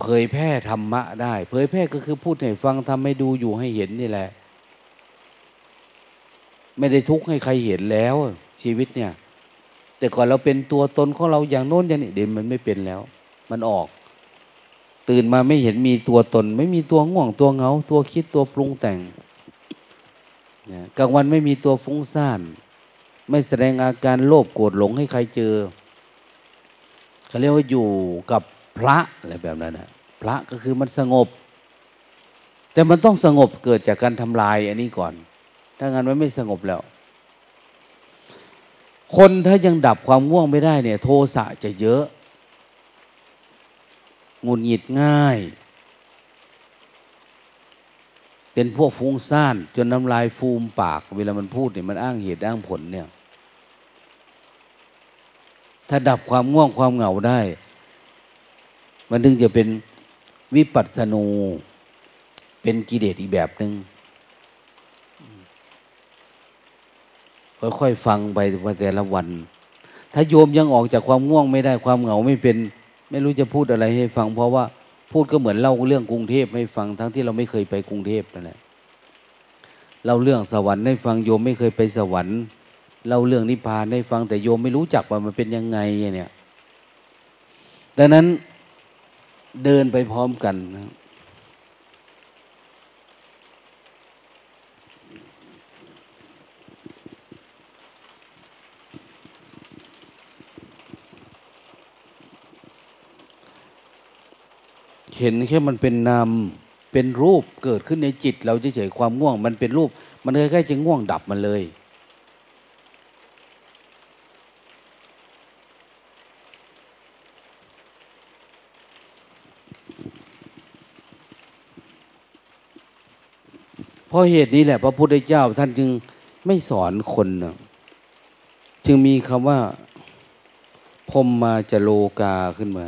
เผยแพร่ธรรมะได้ เผยแพร่ก็คือพูดให้ฟังทำให้ดูอยู่ให้เห็นนี่แหละ ไม่ได้ทุกข์ให้ใครเห็นแล้ว ชีวิตเนี่ย แต่ก่อนเราเป็นตัวตนของเราอย่างโน้นอย่างนี้เดี๋ยวมันไม่เป็นแล้ว มันออก ตื่นมาไม่เห็นมีตัวตน ไม่มีตัวง่วงตัวเหงา ตัวคิดตัวปรุงแต่งกลางวันไม่มีตัวฟุ้งซ่าน ไม่แสดงอาการโลภโกรธหลงให้ใครเจอเขาเรียกว่าอยู่กับพระอะไรแบบนั้นนะพระก็คือมันสงบ แต่มันต้องสงบเกิดจากการทำลายอันนี้ก่อน ถ้างั้นมันไม่สงบแล้ว คนถ้ายังดับความง่วงไม่ได้เนี่ย โทสะจะเยอะงุนหงิดง่าย เป็นพวกฟุ้งซ่าน จนน้ำลายฟูมปาก เวลามันพูดเนี่ยมันอ้างเหตุอ้างผลเนี่ย ถ้าดับความง่วงความเหงาได้ มันถึงจะเป็นวิปัสสนู เป็นกิเลสอีกแบบหนึง่ง ค่อยๆฟังไปแต่ละวัน ถ้าโยมยังออกจากความง่วงไม่ได้ความเหงาไม่เป็น ไม่รู้จะพูดอะไรให้ฟัง เพราะว่าพูดก็เหมือนเล่าเรื่องกรุงเทพให้ฟังทั้งที่เราไม่เคยไปกรุงเทพนั่นแหละเล่าเรื่องสวรรค์ให้ฟังโยมไม่เคยไปสวรรค์เล่าเรื่องนิพพานให้ฟังแต่โยมไม่รู้จักว่ามันเป็นยังไงเนี่ยดังนั้นเดินไปพร้อมกันนะ เห็นแค่มันเป็นนามเป็นรูปเกิดขึ้นในจิต เราเฉยๆความง่วง มันเป็นรูป มันใกล้ๆจะง่วงดับมันเลย เพราะเหตุนี้แหละ พระพุทธเจ้าท่านจึงไม่สอนคนนะจึงมีคำว่าพมมาจะโลกาขึ้นมา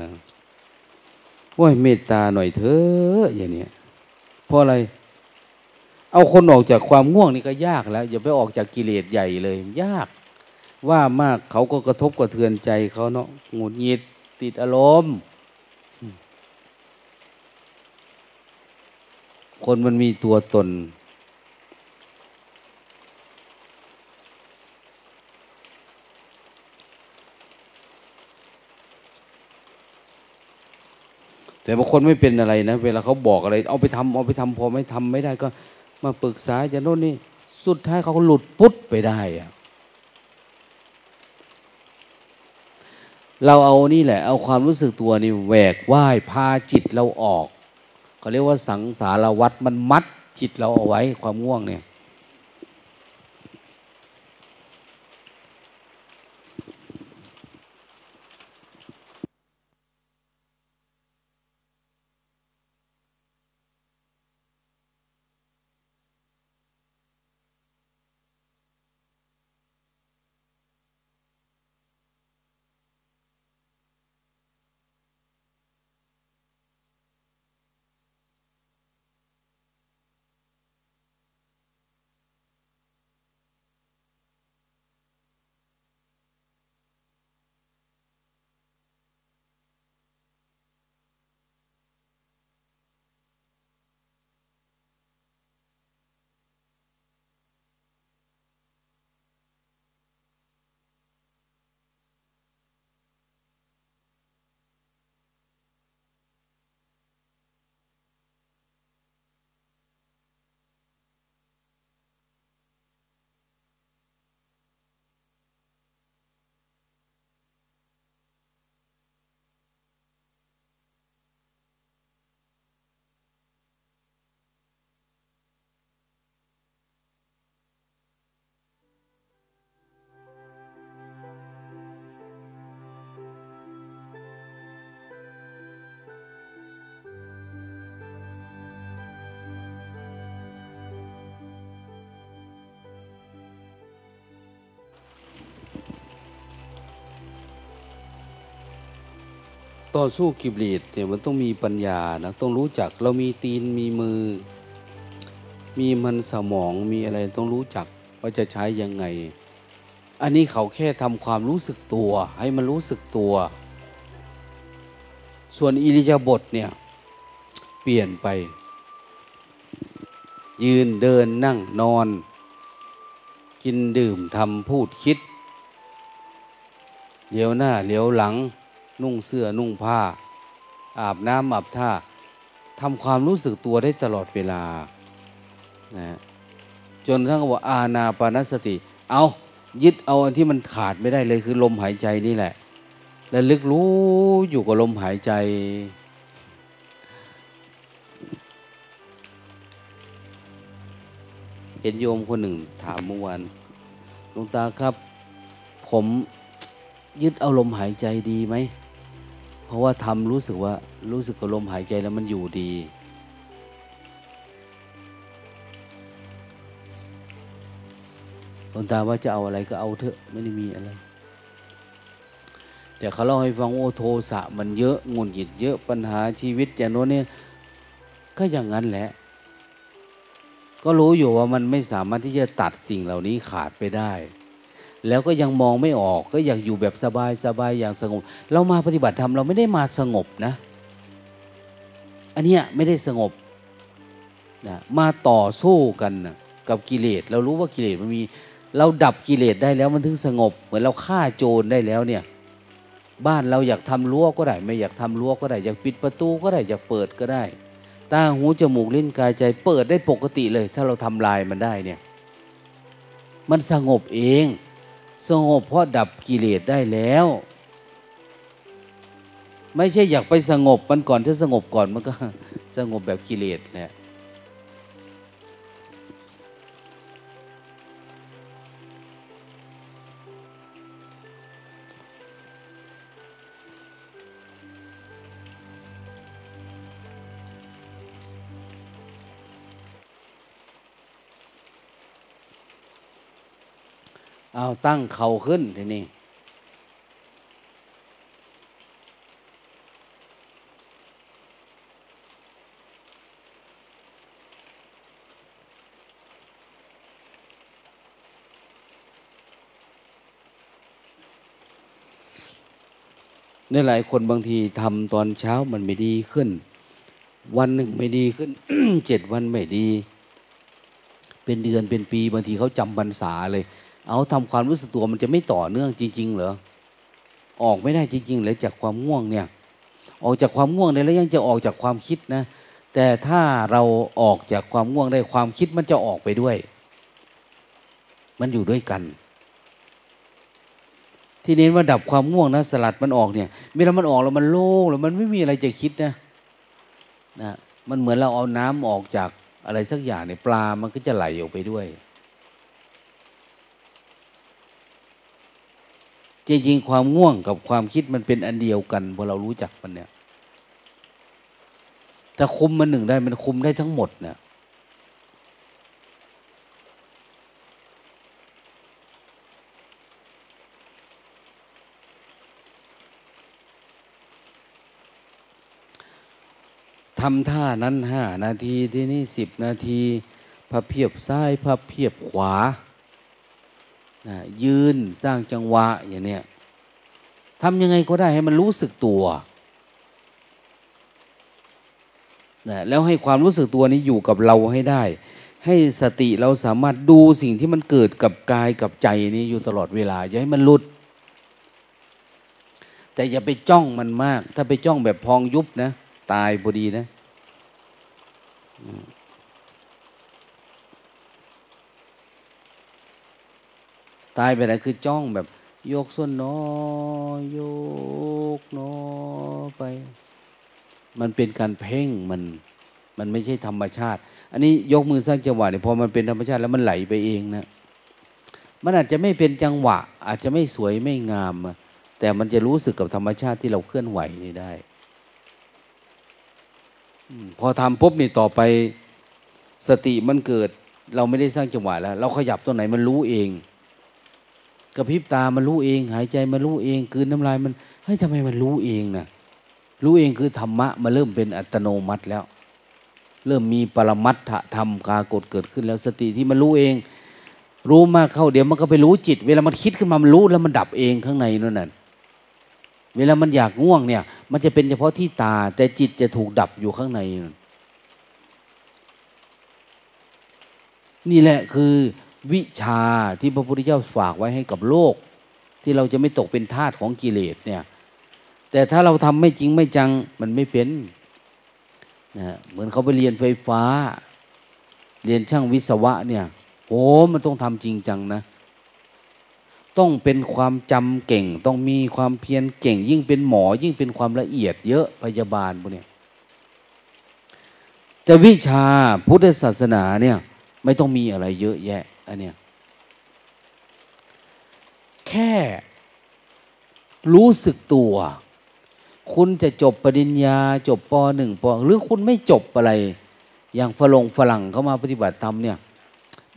ว่าเมตตาหน่อยเถอะอย่างนี้เพราะอะไร เอาคนออกจากความง่วงนี่ก็ยากแล้ว อย่าไปออกจากกิเลสใหญ่เลย ยาก ว่ามากเขาก็กระทบกระเทือนใจเขาเนาะหงุดหงิดติดอารมณ์คนมันมีตัวตน แต่บางคนไม่เป็นอะไรนะ เวลาเขาบอกอะไร เอาไปทำเอาไปทำพอไม่ทำไม่ได้ก็ มาปรึกษาจะโน่นนี่สุดท้ายเขาก็หลุดปุ๊บไปได้อะเราเอานี่แหละ เอาความรู้สึกตัวนี่แหวกว่ายพาจิตเราออกเขาเรียกว่าสังสารวัตรมันมัดจิตเราเอาไว้ความง่วงเนี่ย ต่อสู้กิบลีดเนี่ยมันต้องมีปัญญานะต้องรู้จักเรามีตีนมีมือ มีมันสมองมีอะไรต้องรู้จักว่าจะใช้ยังไง อันนี้เขาแค่ทำความรู้สึกตัว ให้มันรู้สึกตัว ส่วนอิริยาบถเนี่ยเปลี่ยนไป ยืนเดินนั่งนอน กินดื่มทำพูดคิดเลี้ยวหน้าเลี้ยวหลัง นุ่งเสื้อนุ่งผ้า อาบน้ำอาบท่าทำความรู้สึกตัวได้ตลอดเวลานะจนทั้งว่าอาณาปานสติ เอายึดเอาอันที่มันขาดไม่ได้เลยคือลมหายใจนี่แหละ และลึกรู้อยู่กับลมหายใจเห็นโยมคนหนึ่งถามเมื่อวานหลวงตาครับ ผมยึดเอาลมหายใจดีไหม เพราะว่าทำรู้สึกว่ารู้สึกกับลมหายใจแล้วมันอยู่ดีหลวงตาว่าจะเอาอะไรก็เอาเถอะไม่ได้มีอะไร แต่เขาเล่าให้ฟังโอโทสะมันเยอะงุนหงิดเยอะปัญหาชีวิตอย่างโน้นเนี่ยก็อย่างนั้นแหละ ก็รู้อยู่ว่ามันไม่สามารถที่จะตัดสิ่งเหล่านี้ขาดไปได้ แล้วก็ยังมองไม่ออกก็อยากอยู่แบบสบายสบายอย่างสงบ เรามาปฏิบัติธรรมเราไม่ได้มาสงบนะ อันเนี้ยไม่ได้สงบนะมาต่อสู้กันนะกับกิเลสเรารู้ว่ากิเลสมันมีเราดับกิเลสได้แล้วมันถึงสงบ เหมือนเราฆ่าโจรได้แล้วเนี่ย บ้านเราอยากทำรั้วก็ได้ ไม่อยากทำรั้วก็ได้ อยากปิดประตูก็ได้อยากเปิดก็ได้ตาหูจมูกลิ้นกายใจ เปิดได้ปกติเลย ถ้าเราทำลายมันได้เนี่ย มันสงบเอง สงบเพราะดับกิเลสได้แล้ว ไม่ใช่อยากไปสงบมันก่อนถ้าสงบก่อนมันก็สงบแบบกิเลสเนี่ย เอาตั้งเข่าขึ้นทีนี้ในหลายคนบางทีทำตอนเช้ามันไม่ดีขึ้น วันหนึ่งไม่ดีขึ้นเจ็ดวันไม่ดี เป็นเดือนเป็นปีบางทีเขาจำพรรษาเลย เอาทำความรู้สึกตัวมันจะไม่ต่อเนื่องจริง ๆ เหรอออกไม่ได้จริงๆเลยจากความง่วงเนี่ย ออกจากความง่วงได้แล้วยังจะออกจากความคิดนะ แต่ถ้าเราออกจากความง่วงได้ความคิดมันจะออกไปด้วย มันอยู่ด้วยกัน ที่นี้ว่าดับความง่วงนะสลัดมันออกเนี่ยเวลามันออกแล้วมันโล่งแล้วมันไม่มีอะไรจะคิดนะนะมันเหมือนเราเอาน้ำออกจากอะไรสักอย่างเนี่ยปลามันก็จะไหลออกไปด้วย จริงๆความง่วงกับความคิดมันเป็นอันเดียวกันพอเรารู้จักมันเนี่ยถ้าคุมมันหนึ่งได้มันคุมได้ทั้งหมดเนี่ยทำท่านั้นห้านาทีที่นี่สิบนาทีพับเพียบซ้ายพับเพียบขวา นะยืนสร้างจังหวะอย่างเนี้ยทำยังไงก็ได้ให้มันรู้สึกตัวนะแล้วให้ความรู้สึกตัวนี้อยู่กับเราให้ได้ ให้สติเราสามารถดูสิ่งที่มันเกิดกับกายกับใจนี้อยู่ตลอดเวลา อย่าให้มันหลุด แต่อย่าไปจ้องมันมาก ถ้าไปจ้องแบบพองยุบนะ ตายพอดีนะ ตายไปไหนคือจ้องแบบยกส้นน้อยยกน้อไป มันเป็นการเพ่งมันมันไม่ใช่ธรรมชาติ อันนี้ยกมือสร้างจังหวะเนี่ยพอมันเป็นธรรมชาติแล้วมันไหลไปเองนะมันอาจจะไม่เป็นจังหวะ อาจจะไม่สวยไม่งาม แต่มันจะรู้สึกกับธรรมชาติที่เราเคลื่อนไหวนี่ได้พอทำปุ๊บนี่ต่อไปสติมันเกิด เราไม่ได้สร้างจังหวะแล้ว เราขยับตัวไหนมันรู้เอง กระพริบตามันรู้เอง หายใจมันรู้เองคืนน้ำลายมันเฮ้ยทำไมมันรู้เองนะรู้เองคือธรรมะมันเริ่มเป็นอัตโนมัติแล้ว เริ่มมีปรมัตถธรรมกากฏเกิดขึ้นแล้วสติที่มันรู้เอง รู้มากเข้าเดี๋ยวมันก็ไปรู้จิต เวลามันคิดขึ้นมามันรู้แล้วมันดับเองข้างในนั่นน่ะเวลามันอยากง่วงเนี่ย มันจะเป็นเฉพาะที่ตา แต่จิตจะถูกดับอยู่ข้างใน นี่แหละคือ วิชาที่พระพุทธเจ้าฝากไว้ให้กับโลก ที่เราจะไม่ตกเป็นทาสของกิเลสเนี่ยแต่ถ้าเราทำไม่จริงไม่จังมันไม่เป็นนะเหมือนเขาไปเรียนไฟฟ้า เรียนช่างวิศวะเนี่ยโอ้มันต้องทำจริงจังนะ ต้องเป็นความจำเก่ง ต้องมีความเพียรเก่ง ยิ่งเป็นหมอ ยิ่งเป็นความละเอียด เยอะพยาบาลพวกนี้แต่วิชาพุทธศาสนาเนี่ยไม่ต้องมีอะไรเยอะแยะ อันเนี้ยแค่รู้สึกตัว คุณจะจบปริญญา จบปหนึ่งปหรือคุณไม่จบอะไร อย่างฝรงฝรั่งเขามาปฏิบัติธรรมเนี่ย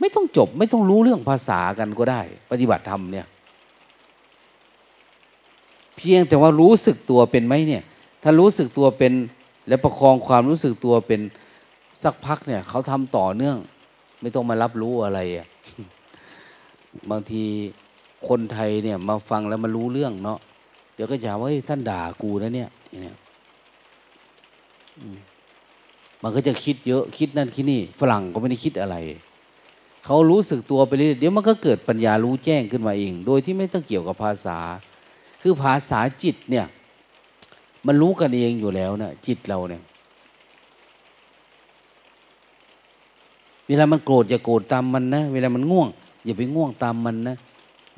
ไม่ต้องจบไม่ต้องรู้เรื่องภาษากันก็ได้ ปฏิบัติธรรมเนี่ย เพียงแต่ว่ารู้สึกตัวเป็นไหมเนี่ย ถ้ารู้สึกตัวเป็นและประคองความรู้สึกตัวเป็นสักพักเนี่ยเขาทำต่อเนื่อง ไม่ต้องมารับรู้อะไรอะบางทีคนไทยเนี่ย มาฟังแล้วมารู้เรื่องเนาะเดี๋ยวก็จะว่าท่านด่ากูนะเนี่ยเนี่ยมันก็จะคิดเยอะคิดนั่นคิดนี่ ฝรั่งก็ไม่ได้คิดอะไร เขารู้สึกตัวไปเรื่อยเดี๋ยวมันก็เกิดปัญญารู้แจ้งขึ้นมาเอง โดยที่ไม่ต้องเกี่ยวกับภาษา คือภาษาจิตเนี่ย มันรู้กันเองอยู่แล้วนะจิตเราเนี่ย เวลามันโกรธอย่าโกรธตามมันนะ เวลามันง่วง อย่าไปง่วงตามมันนะ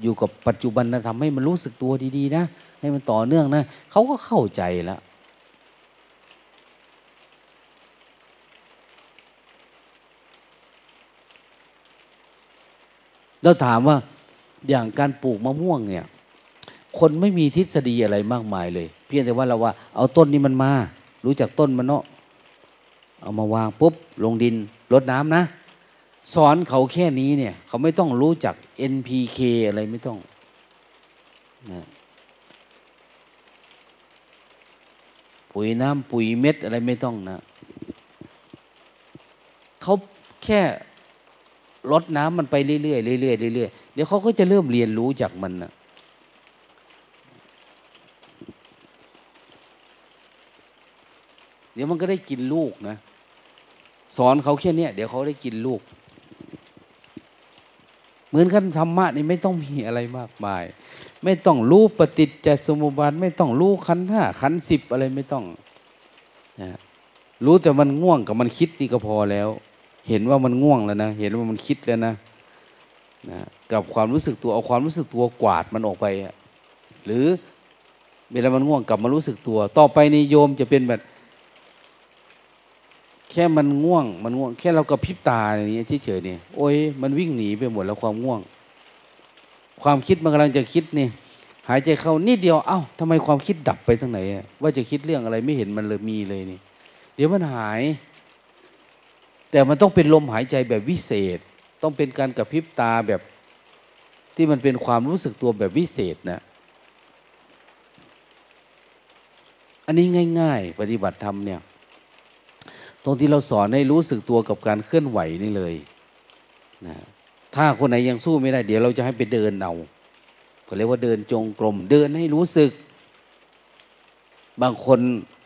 อยู่กับปัจจุบันนะทำให้มันรู้สึกตัวดีๆนะ ให้มันต่อเนื่องนะเขาก็เข้าใจแล้วเราถามว่าอย่างการปลูกมะม่วงเนี่ย คนไม่มีทฤษฎีอะไรมากมายเลย เพียงแต่ว่าเราว่า เอาต้นนี้มันมา รู้จักต้นมันเนาะเอามาวางปุ๊บลงดิน รดน้ำนะ สอนเขาแค่นี้เนี่ย เขาไม่ต้องรู้จัก NPK อะไรไม่ต้องนะปุ๋ยน้ำปุ๋ยเม็ดอะไรไม่ต้องนะ เขาแค่ลดน้ำมันไปเรื่อยๆเรื่อยๆเรื่อยๆเดี๋ยวเขาก็จะเริ่มเรียนรู้จากมันนะเดี๋ยวมันก็ได้กินลูกนะ สอนเขาแค่นี้เดี๋ยวเขาได้กินลูก เหมือนกันธรรมะนี่ไม่ต้องมีอะไรมากมาย ไม่ต้องรู้ปฏิจจสมุปบาทไม่ต้องรู้ขันห้าขันสิบอะไรไม่ต้องนะรู้แต่มันง่วงกับมันคิดนี่ก็พอแล้ว เห็นว่ามันง่วงแล้วนะ เห็นว่ามันคิดแล้วนะนะกับความรู้สึกตัวเอาความรู้สึกตัวกวาดมันออกไปหรือเวลามันง่วงกลับมารู้สึกตัว ต่อไปในโยมจะเป็นแบบ ค่มันง่วง มันง่วง แค่เรากระพริบตาอย่างนี้เฉยๆนี่โอ้ยมันวิ่งหนีไปหมดแล้วความง่วง ความคิดมันกำลังจะคิดนี่หายใจเข้านิดเดียวเอ้าทำไมความคิดดับไปทั้งไหนว่าจะคิดเรื่องอะไรไม่เห็นมันเลยมีเลยนี่ เดี๋ยวมันหาย แต่มันต้องเป็นลมหายใจแบบวิเศษ ต้องเป็นการกระพริบตาแบบที่มันเป็นความรู้สึกตัวแบบวิเศษนะอันนี้ง่าย ๆ ปฏิบัติธรรมเนี่ย ตรงที่เราสอนให้รู้สึกตัวกับการเคลื่อนไหวนี่เลยนะถ้าคนไหนยังสู้ไม่ได้ เดี๋ยวเราจะให้ไปเดินเอาก็เรียกว่าเดินจงกรม เดินให้รู้สึก บางคน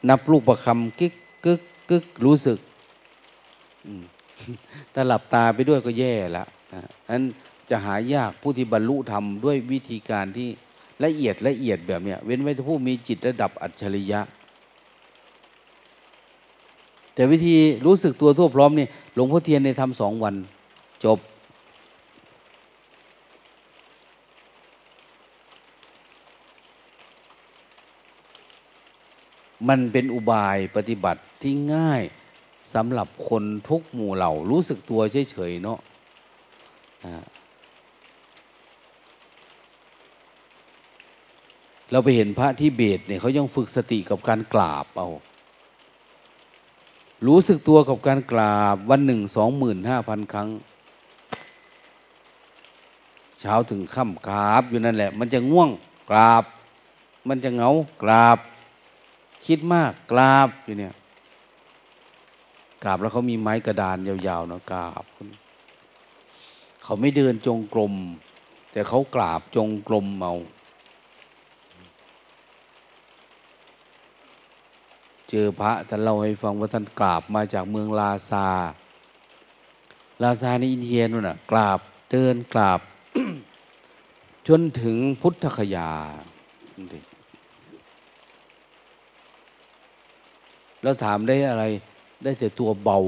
นับลูกประคำกึกกึกกึกรู้สึกถ้าหลับตาไปด้วยก็แย่ละนั้นจะหายากผู้ที่บรรลุธรรมด้วยวิธีการที่ละเอียดละเอียดแบบเนี้ยเว้นไว้แต่ผู้มีจิตระดับอัจฉริยะ แต่วิธีรู้สึกตัวทั่วพร้อมนี่หลวงพ่อเทียนในทำสองวันจบ มันเป็นอุบายปฏิบัติที่ง่ายสำหรับคนทุกหมู่เหล่า รู้สึกตัวเฉยๆเนาะเราไปเห็นพระที่เบสเนี่ยเขายังฝึกสติกับการกราบเอา รู้สึกตัวกับการกราบวันหนึ่งสองหมื่นห้าพันครั้ง เช้าถึงค่ำกราบอยู่นั่นแหละ มันจะง่วงกราบ มันจะเหงากราบ คิดมากกราบอยู่เนี่ยกราบแล้วเขามีไม้กระดานยาวๆเนาะกราบเขาไม่เดินจงกรม แต่เขากราบจงกรมเอา เจอพระท่านเล่าให้ฟังว่าท่านกราบมาจากเมืองลาซา ลาซาในอินเดียนู่นน่ะกราบเดินกราบ จนถึงพุทธคยา แล้วถามได้อะไร ได้แต่ตัวเบา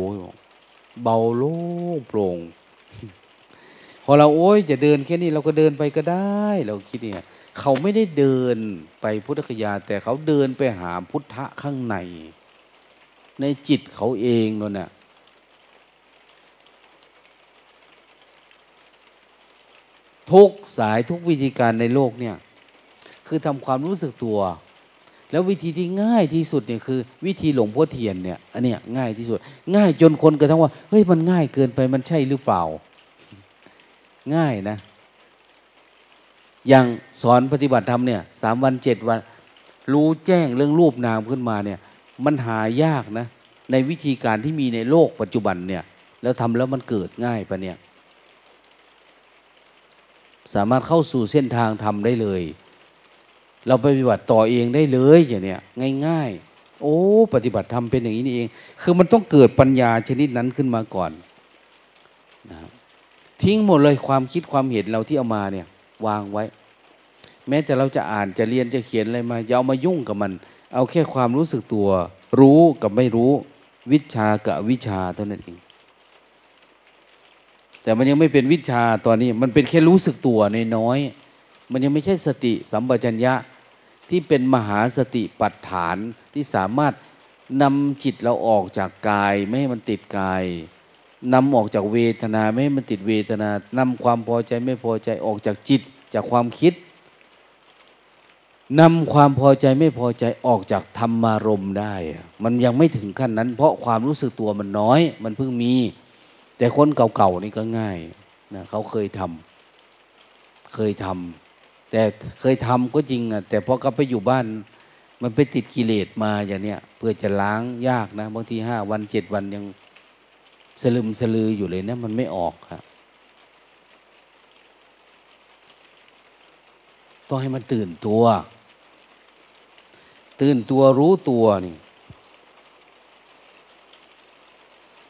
เบาโล่งโปร่งพอเราโอ้ยจะเดินแค่นี้เราก็เดินไปก็ได้ เราคิดเนี่ย เขาไม่ได้เดินไปพุทธคยา แต่เขาเดินไปหาพุทธะข้างใน ในจิตเขาเองนั่นน่ะทุกสายทุกวิธีการในโลกเนี่ย คือทำความรู้สึกตัว แล้ววิธีที่ง่ายที่สุดเนี่ยคือ วิธีหลงพ่อเทียนเนี่ยอันเนี้ยง่ายที่สุด ง่ายจนคนกระทั่งว่าเฮ้ยมันง่ายเกินไปมันใช่หรือเปล่า ง่ายนะ อย่างสอนปฏิบัติธรรมเนี่ยสามวันเจ็ดวัน รู้แจ้งเรื่องรูปนามขึ้นมาเนี่ย มันหายากนะ ในวิธีการที่มีในโลกปัจจุบันเนี่ย แล้วทำแล้วมันเกิดง่ายปะเนี่ย สามารถเข้าสู่เส้นทางทำได้เลย เราไปปฏิบัติต่อเองได้เลยอย่างเนี้ยง่าย ๆ โอ้ ปฏิบัติทำเป็นอย่างนี้นี่เอง คือมันต้องเกิดปัญญาชนิดนั้นขึ้นมาก่อนนะทิ้งหมดเลยความคิดความเห็นเราที่เอามาเนี่ย วางไว้ แม้แต่เราจะอ่านจะเรียนจะเขียนอะไรมาอย่าเอามายุ่งกับมัน เอาแค่ความรู้สึกตัว รู้กับไม่รู้ วิชากับวิชาเท่านั้นเอง แต่มันยังไม่เป็นวิชาตอนนี้ มันเป็นแค่รู้สึกตัวในน้อย มันยังไม่ใช่สติสัมปชัญญะที่เป็นมหาสติปัฏฐานที่สามารถนำจิตเราออกจากกาย ไม่ให้มันติดกายนำออกจากเวทนาไม่ให้มันติดเวทนานำความพอใจไม่พอใจออกจากจิต จากความคิดนำความพอใจไม่พอใจออกจากธรรมารมได้ มันยังไม่ถึงขั้นนั้น เพราะความรู้สึกตัวมันน้อย มันเพิ่งมี แต่คนเก่าๆนี่ก็ง่ายนะเขาเคยทำเคยทำแต่เคยทำก็จริงอะแต่พอกลับไปอยู่บ้านมันไปติดกิเลสมาอย่างเนี้ยเพื่อจะล้างยากนะบางทีห้าวันเจ็ดวันยังสลึมสลืออยู่เลยนะมันไม่ออกครับ ต้องให้มันตื่นตัว ตื่นตัวรู้ตัวนี่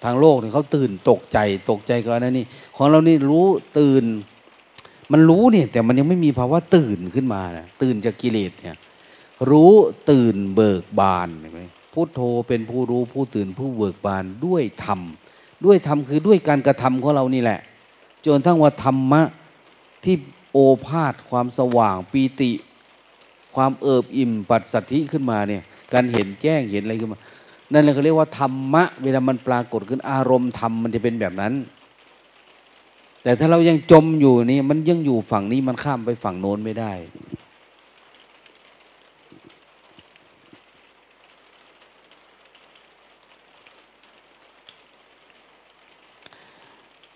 ทางโลกนี่เขาตื่นตกใจตกใจก่อนนะนี่ ของเรานี่รู้ตื่น มันรู้เนี่ย แต่มันยังไม่มีภาวะตื่นขึ้นมานะตื่นจากกิเลสเนี่ย รู้ตื่นเบิกบานเห็นไหมพุทโธเป็นผู้รู้ผู้ตื่นผู้เบิกบานด้วยธรรมด้วยธรรมคือด้วยการกระทำของเรานี่แหละ จนทั้งว่าธรรมะที่ โอภาษความสว่างปีติ ความเอิบอิ่มปัสสัทธิขึ้นมาเนี่ยการเห็นแจ้งเห็นอะไรขึ้นมา นั่นเลยเขาเรียกว่าธรรมะ เวลามันปรากฏขึ้นอารมณ์ธรรมมันจะเป็นแบบนั้น แต่ถ้าเรายังจมอยู่นี่มันยังอยู่ฝั่งนี้มันข้ามไปฝั่งโน้นไม่ได้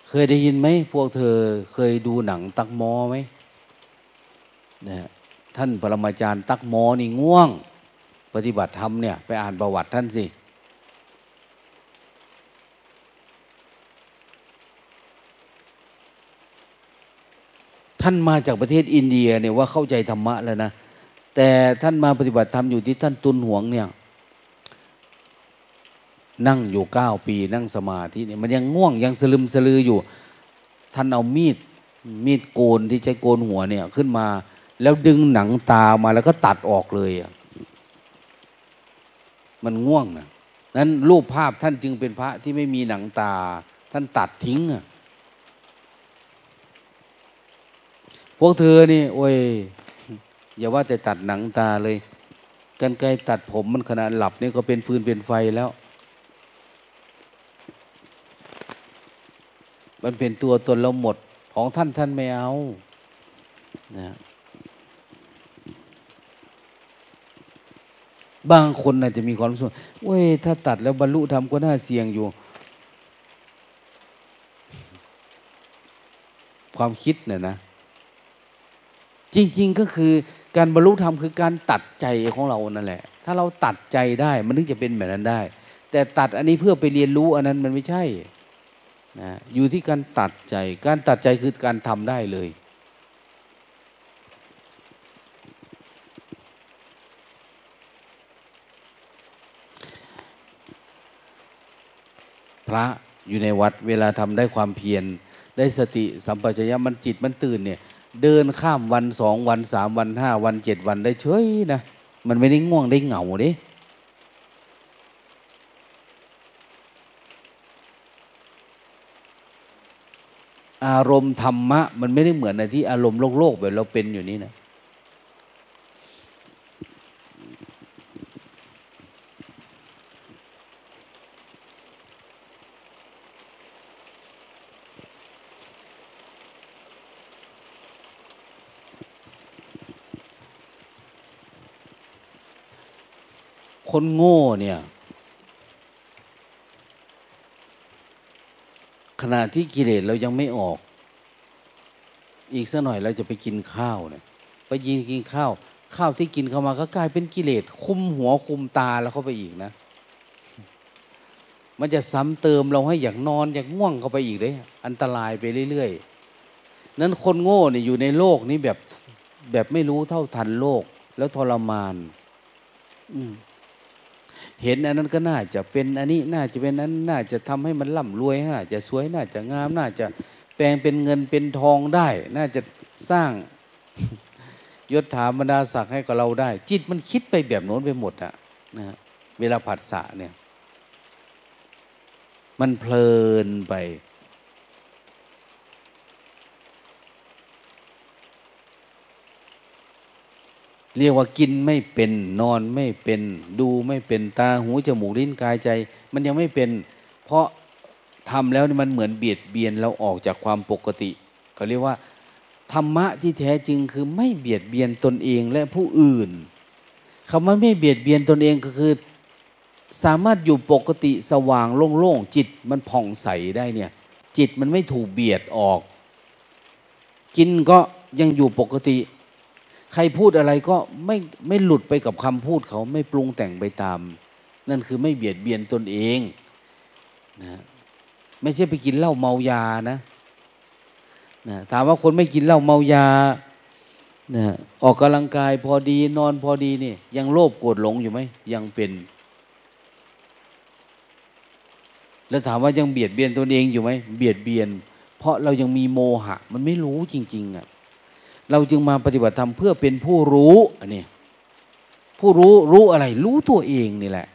เคยได้ยินไหมพวกเธอเคยดูหนังตักมอไหมนะท่านปรมาจารย์ตักมอนี่ง่วง ปฏิบัติธรรมเนี่ย ไปอ่านประวัติท่านสิท่านมาจากประเทศอินเดียเนี่ยว่าเข้าใจธรรมะแล้วนะแต่ท่านมาปฏิบัติธรรมอยู่ที่ท่านตุนหวงเนี่ย นั่งอยู่เก้าปี นั่งสมาธิเนี่ยมันยังง่วงยังสลึมสลืออยู่ ท่านเอามีดมีดโกนที่ใช้โกนหัวเนี่ยขึ้นมา แล้วดึงหนังตามาแล้วก็ตัดออกเลยอะมันง่วงนะนั้นรูปภาพท่านจึงเป็นพระที่ไม่มีหนังตา ท่านตัดทิ้งอะพวกเธอนี่ โอ้ย อย่าว่าแต่ตัดหนังตาเลย กันไกลตัดผมมันขนาดหลับนี่ก็เป็นฟืนเป็นไฟแล้ว มันเป็นตัวตนเราหมดของท่านท่านไม่เอานะบางคนอาจจะมีความรู้สึกเว้ยถ้าตัดแล้วบรรลุธรรมก็น่าเสี่ยงอยู่ ความคิดเนี่ยนะ จริง ๆก็คือการบรรลุธรรมคือการตัดใจของเรานั่นแหละ ถ้าเราตัดใจได้มันถึงจะเป็นแบบนั้นได้ แต่ตัดอันนี้เพื่อไปเรียนรู้อันนั้นมันไม่ใช่ นะอยู่ที่การตัดใจ การตัดใจคือการทำได้เลย พระอยู่ในวัดเวลาทำได้ความเพียร ได้สติสัมปชัญญะมันจิตมันตื่นเนี่ย เดินข้ามวันสองวันสามวันห้าวันเจ็ดวันได้เฉยนะ มันไม่ได้ง่วงได้เหงาเด้ อารมณ์ธรรมะ มันไม่ได้เหมือนในที่อารมณ์โลกโลกแบบเราเป็นอยู่นี่นะคนโง่เนี่ย ขณะที่กิเลสเรายังไม่ออก อีกสักหน่อยเราจะไปกินข้าวเนี่ยไปยินกินข้าว ข้าวที่กินเข้ามาก็กลายเป็นกิเลสคุมหัวคุมตาแล้วเข้าไปอีกนะ มันจะซ้ำเติมเราให้อยากนอนอยากง่วงเข้าไปอีกเลย อันตรายไปเรื่อยๆนั้นคนโง่เนี่ยอยู่ในโลกนี้แบบแบบไม่รู้เท่าทันโลกแล้วทรมาน อืม เห็นอันนั้นก็น่าจะเป็นอันนี้น่าจะเป็นนั้นน่าจะทำให้มันร่ำรวยน่าจะสวยน่าจะงามน่าจะแปลงเป็นเงินเป็นทองได้ น่าจะสร้างยศถาบรรดาศักดิ์ให้กับเราได้ จิตมันคิดไปแบบโน้นไปหมดอะนะเวลาผัสสะเนี่ย มันเพลินไป เรียกว่ากินไม่เป็นนอนไม่เป็นดูไม่เป็นตาหูจมูกลิ้นกายใจ มันยังไม่เป็น เพราะทำแล้วมันเหมือนเบียดเบียนเราออกจากความปกติเขาเรียกว่า ธรรมะที่แท้จริงคือไม่เบียดเบียนตนเองและผู้อื่นคำว่าไม่เบียดเบียนตนเองก็คือ สามารถอยู่ปกติสว่างโล่งๆจิตมันผ่องใสได้เนี่ย จิตมันไม่ถูกเบียดออก กินก็ยังอยู่ปกติ ใครพูดอะไรก็ไม่ไม่หลุดไปกับคำพูดเขาไม่ปรุงแต่งไปตาม นั่นคือไม่เบียดเบียนตนเองนะไม่ใช่ไปกินเหล้าเมายานะนะถามว่าคนไม่กินเหล้าเมายานะออกกำลังกายพอดีนอนพอดีนี่ยังโลภโกรธหลงอยู่ไหมยังเป็น แล้วถามว่ายังเบียดเบียนตนเองอยู่ไหมเบียดเบียน เพราะเรายังมีโมหะ มันไม่รู้จริง ๆอะ่ะ เราจึงมาปฏิบัติธรรมเพื่อเป็นผู้รู้อันนี้ผู้รู้รู้อะไร รู้ตัวเองนี่แหละ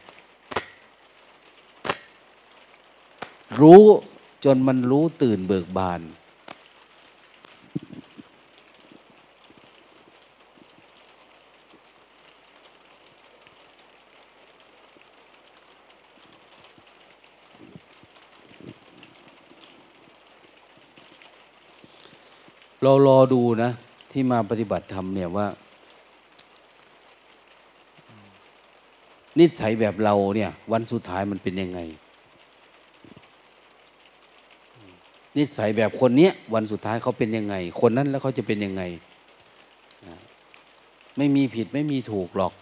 รู้จนมันรู้ตื่นเบิกบาน เรารอดูนะ ที่มาปฏิบัติธรรมเนี่ยว่า นิสัยแบบเราเนี่ย วันสุดท้ายมันเป็นยังไง นิสัยแบบคนเนี้ยวันสุดท้ายเขาเป็นยังไง คนนั้นแล้วเขาจะเป็นยังไง ไม่มีผิดไม่มีถูกหรอก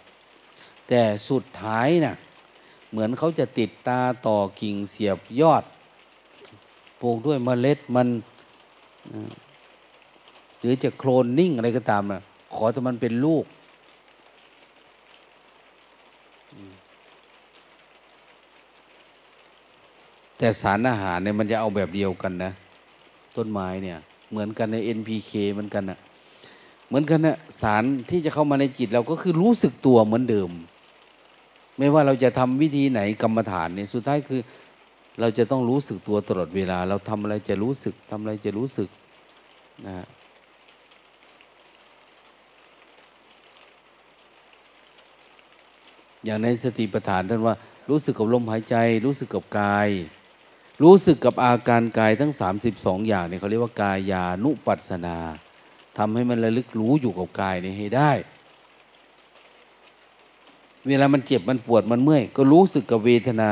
แต่สุดท้ายนะ่ะเหมือนเขาจะติดตาต่อกิ่งเสียบยอดปลูกด้วยเมล็ดมัน หรือจะโคลนนิ่งอะไรก็ตามนะขอแต่มันเป็นลูก แต่สารอาหารเนี่ยมันจะเอาแบบเดียวกันนะ ต้นไม้เนี่ย เหมือนกันใน NPK เหมือนกันนะเหมือนกันนะสารที่จะเข้ามาในจิตเราก็คือรู้สึกตัวเหมือนเดิม ไม่ว่าเราจะทำวิธีไหนกรรมฐานเนี่ยสุดท้ายคือเราจะต้องรู้สึกตัวตลอดเวลา เราทำอะไรจะรู้สึกทำอะไรจะรู้สึกนะ อย่างในสติปัฏฐานท่านว่า รู้สึกกับลมหายใจ รู้สึกกับกาย รู้สึกกับอาการกายทั้ง 32 อย่างเนี่ยเขาเรียกว่ากายานุปัสสนาทำให้มันระลึกรู้อยู่กับกายนี่ให้ได้ เวลามันเจ็บมันปวดมันเมื่อย ก็รู้สึกกับเวทนา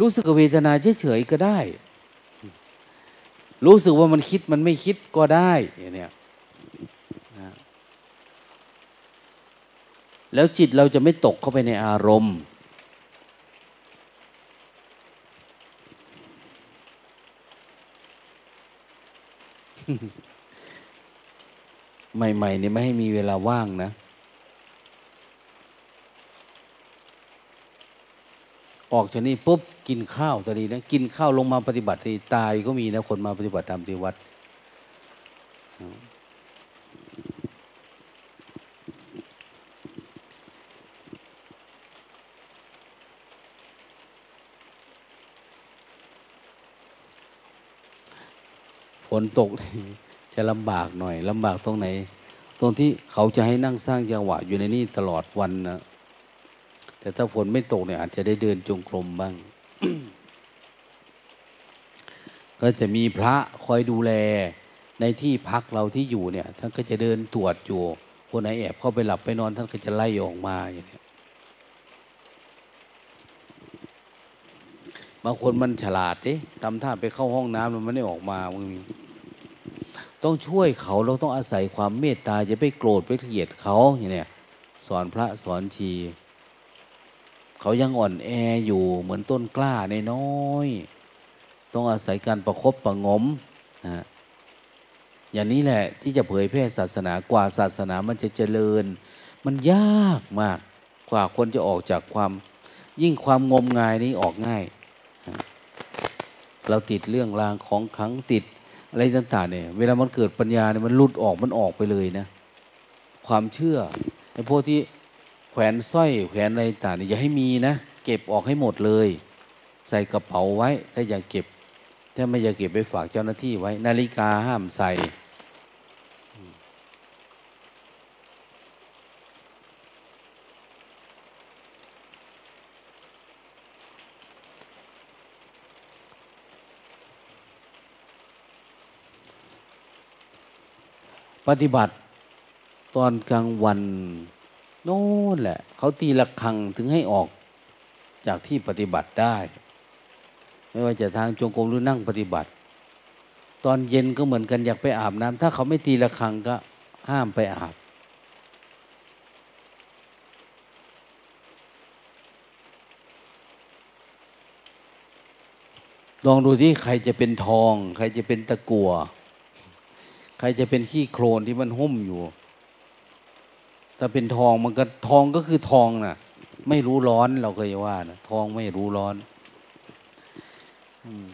รู้สึกกับเวทนาเฉยๆก็ได้ รู้สึกว่ามันคิดมันไม่คิดก็ได้อย่างเนี้ย แล้วจิตเราจะไม่ตกเข้าไปในอารมณ์ ใหม่ๆนี่ไม่ให้มีเวลาว่างนะ ออกจากนี่ปุ๊บกินข้าวตอนนี้นะ กินข้าวลงมาปฏิบัติตายก็มีนะ คนมาปฏิบัติธรรมที่วัด ฝนตกจะลำบากหน่อยลำบากตรงไหน ตรงที่เขาจะให้นั่งสร้างจังหวะอยู่ในนี่ตลอดวันนะแต่ถ้าฝนไม่ตกเนี่ยอาจจะได้เดินจงกรมบ้าง ก็จะมีพระคอยดูแลในที่พักเราที่อยู่เนี่ย ท่านก็จะเดินตรวจอยู่ คนไหนแอบเข้าไปหลับไปนอน ท่านก็จะไล่ออกมาอย่างนี้บางคนมันฉลาดเอ๊ะทำท่าไปเข้าห้องน้ำแล้วมันไม่ออกมามึงมี ต้องช่วยเขาเราต้องอาศัยความเมตตาอย่าไปโกรธไปเกลียดเขาอย่างนี้สอนพระสอนชีเขายังอ่อนแออยู่เหมือนต้นกล้าในน้อย ต้องอาศัยการประครบประงมนะอย่างนี้แหละที่จะเผยแพร่ศาสนากว่าศาสนามันจะเจริญ มันยากมากกว่าคนจะออกจากความยิ่งความงมงายนี้ออกง่าย เราติดเรื่องรางของขังติด อะไรต่างๆเนี่ย เวลามันเกิดปัญญาเนี่ยมันลุดออกมันออกไปเลยนะ ความเชื่อไอ้พวกที่แขวนสร้อยแขวนอะไรต่างเนี่ยอย่าให้มีนะ เก็บออกให้หมดเลย ใส่กระเป๋าไว้ ถ้าอยากเก็บ ถ้าไม่อยากเก็บไปฝากเจ้าหน้าที่ไว้ นาฬิกาห้ามใส่ ปฏิบัติตอนกลางวันโน่นแหละ เขาตีละครังถึงให้ออกจากที่ปฏิบัติได้ ไม่ว่าจะทางจงกรมหรือนั่งปฏิบัติ ตอนเย็นก็เหมือนกันอยากไปอาบน้ำถ้าเขาไม่ตีละครังก็ห้ามไปอาบลองดูที่ใครจะเป็นทอง ใครจะเป็นตะกัว ใครจะเป็นขี้โครนที่มันหุ้มอยู่ ถ้าเป็นทองมันก็ทองก็คือทองนะ่ะ ไม่รู้ร้อนเราเคยว่านะทองไม่รู้ร้อน อืม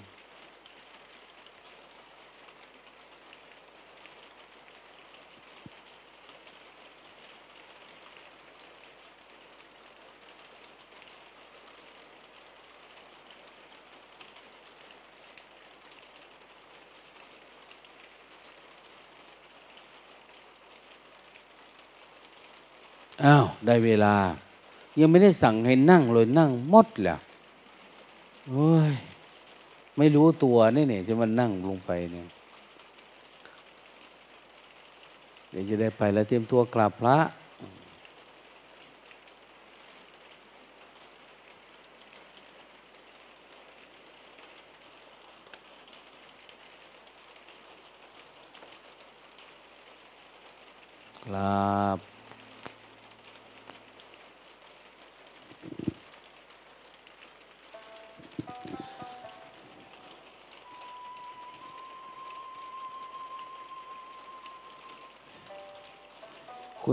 อ้าวได้เวลา ยังไม่ได้สั่งให้นั่งเลยนั่งมดแหละโอ้ยไม่รู้ตัวนี่เนี่ยจะมันนั่งลงไปเนี่ยเดี๋ยวจะได้ไปแล้วเตรียมตัวกราบพระกราบ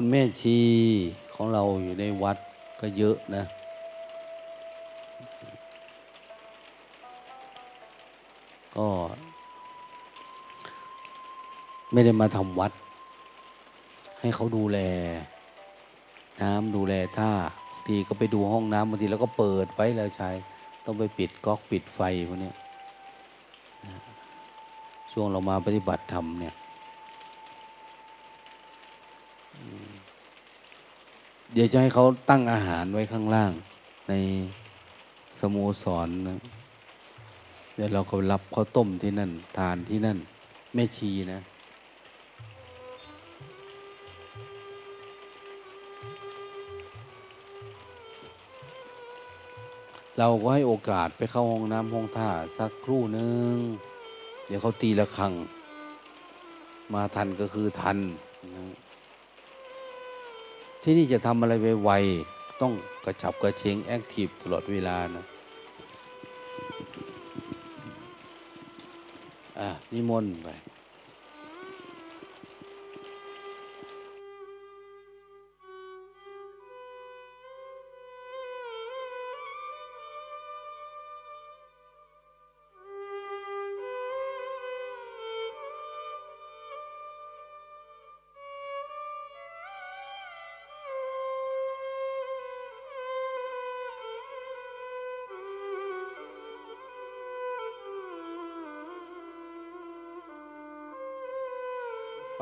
คุณแม่ชีของเราอยู่ในวัดก็เยอะนะ ก็ ไม่ได้มาทำวัด ให้เขาดูแล น้ำดูแลท่าทีก็ไปดูห้องน้ำบางทีแล้วก็เปิดไว้แล้วใช้ ต้องไปปิดก๊อกปิดไฟพวกนี้ช่วงเรามาปฏิบัติธรรมเนี่ย ดี๋ยวจะให้เขาตั้งอาหารไว้ข้างล่าง ในสโมสรนะเดี๋ยวเราก็รับข้าวต้มที่นั่น ทานที่นั่นแม่ชีนะเราก็ให้โอกาสไปเข้าห้องน้ำห้องท่าสักครู่หนึ่งเดี๋ยวเขาตีละครัง มาทันก็คือทันนะ ที่นี่จะทำอะไรไวๆต้องกระฉับกระเชงแอคทีฟตลอดเวลานะอะนิมนต์ไป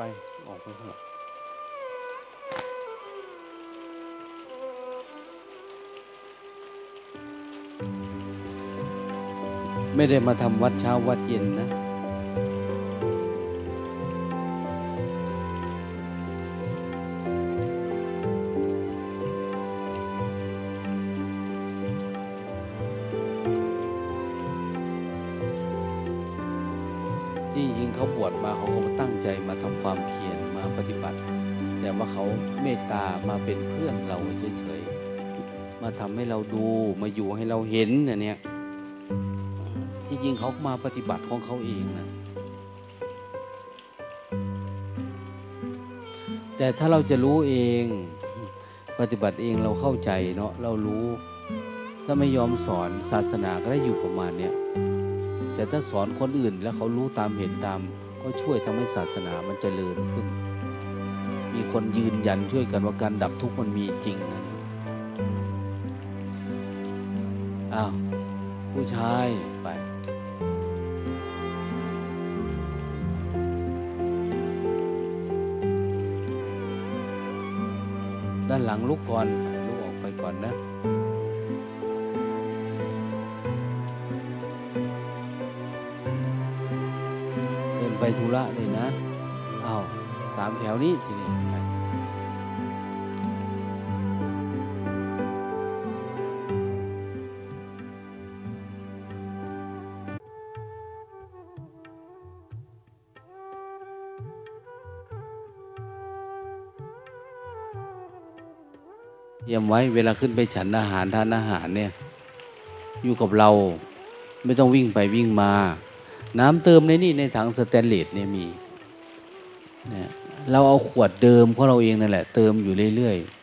ไปออกไปข้างนอกไม่ได้มาทำวัดเช้าวัดเย็นนะ เราดูมาอยู่ให้เราเห็นนะเนี่ยที่จริงเขามาปฏิบัติของเขาเองนะ แต่ถ้าเราจะรู้เอง ปฏิบัติเองเราเข้าใจเนาะเรารู้ ถ้าไม่ยอมสอนศาสนาก็ได้อยู่ประมาณเนี้ยแต่ถ้าสอนคนอื่นแล้วเขารู้ตามเห็นตาม ก็ช่วยทำให้ศาสนามันเจริญขึ้น มีคนยืนยันช่วยกันว่าการดับทุกข์มันมีจริงนะ ชายไปด้านหลังลุกก่อนลุกออกไปก่อนนะ เดินไปธุระเลยนะ เอาสามแถวนี้ทีนี้ ไว้เวลาขึ้นไปฉันอาหารทานอาหารเนี่ย อยู่กับเราไม่ต้องวิ่งไปวิ่งมา น้ำเติมในนี่ในถังสแตนเลสเนี่ยมีเนี่ยเราเอาขวดเดิมของเราเองนั่นแหละ เติมอยู่เรื่อยๆ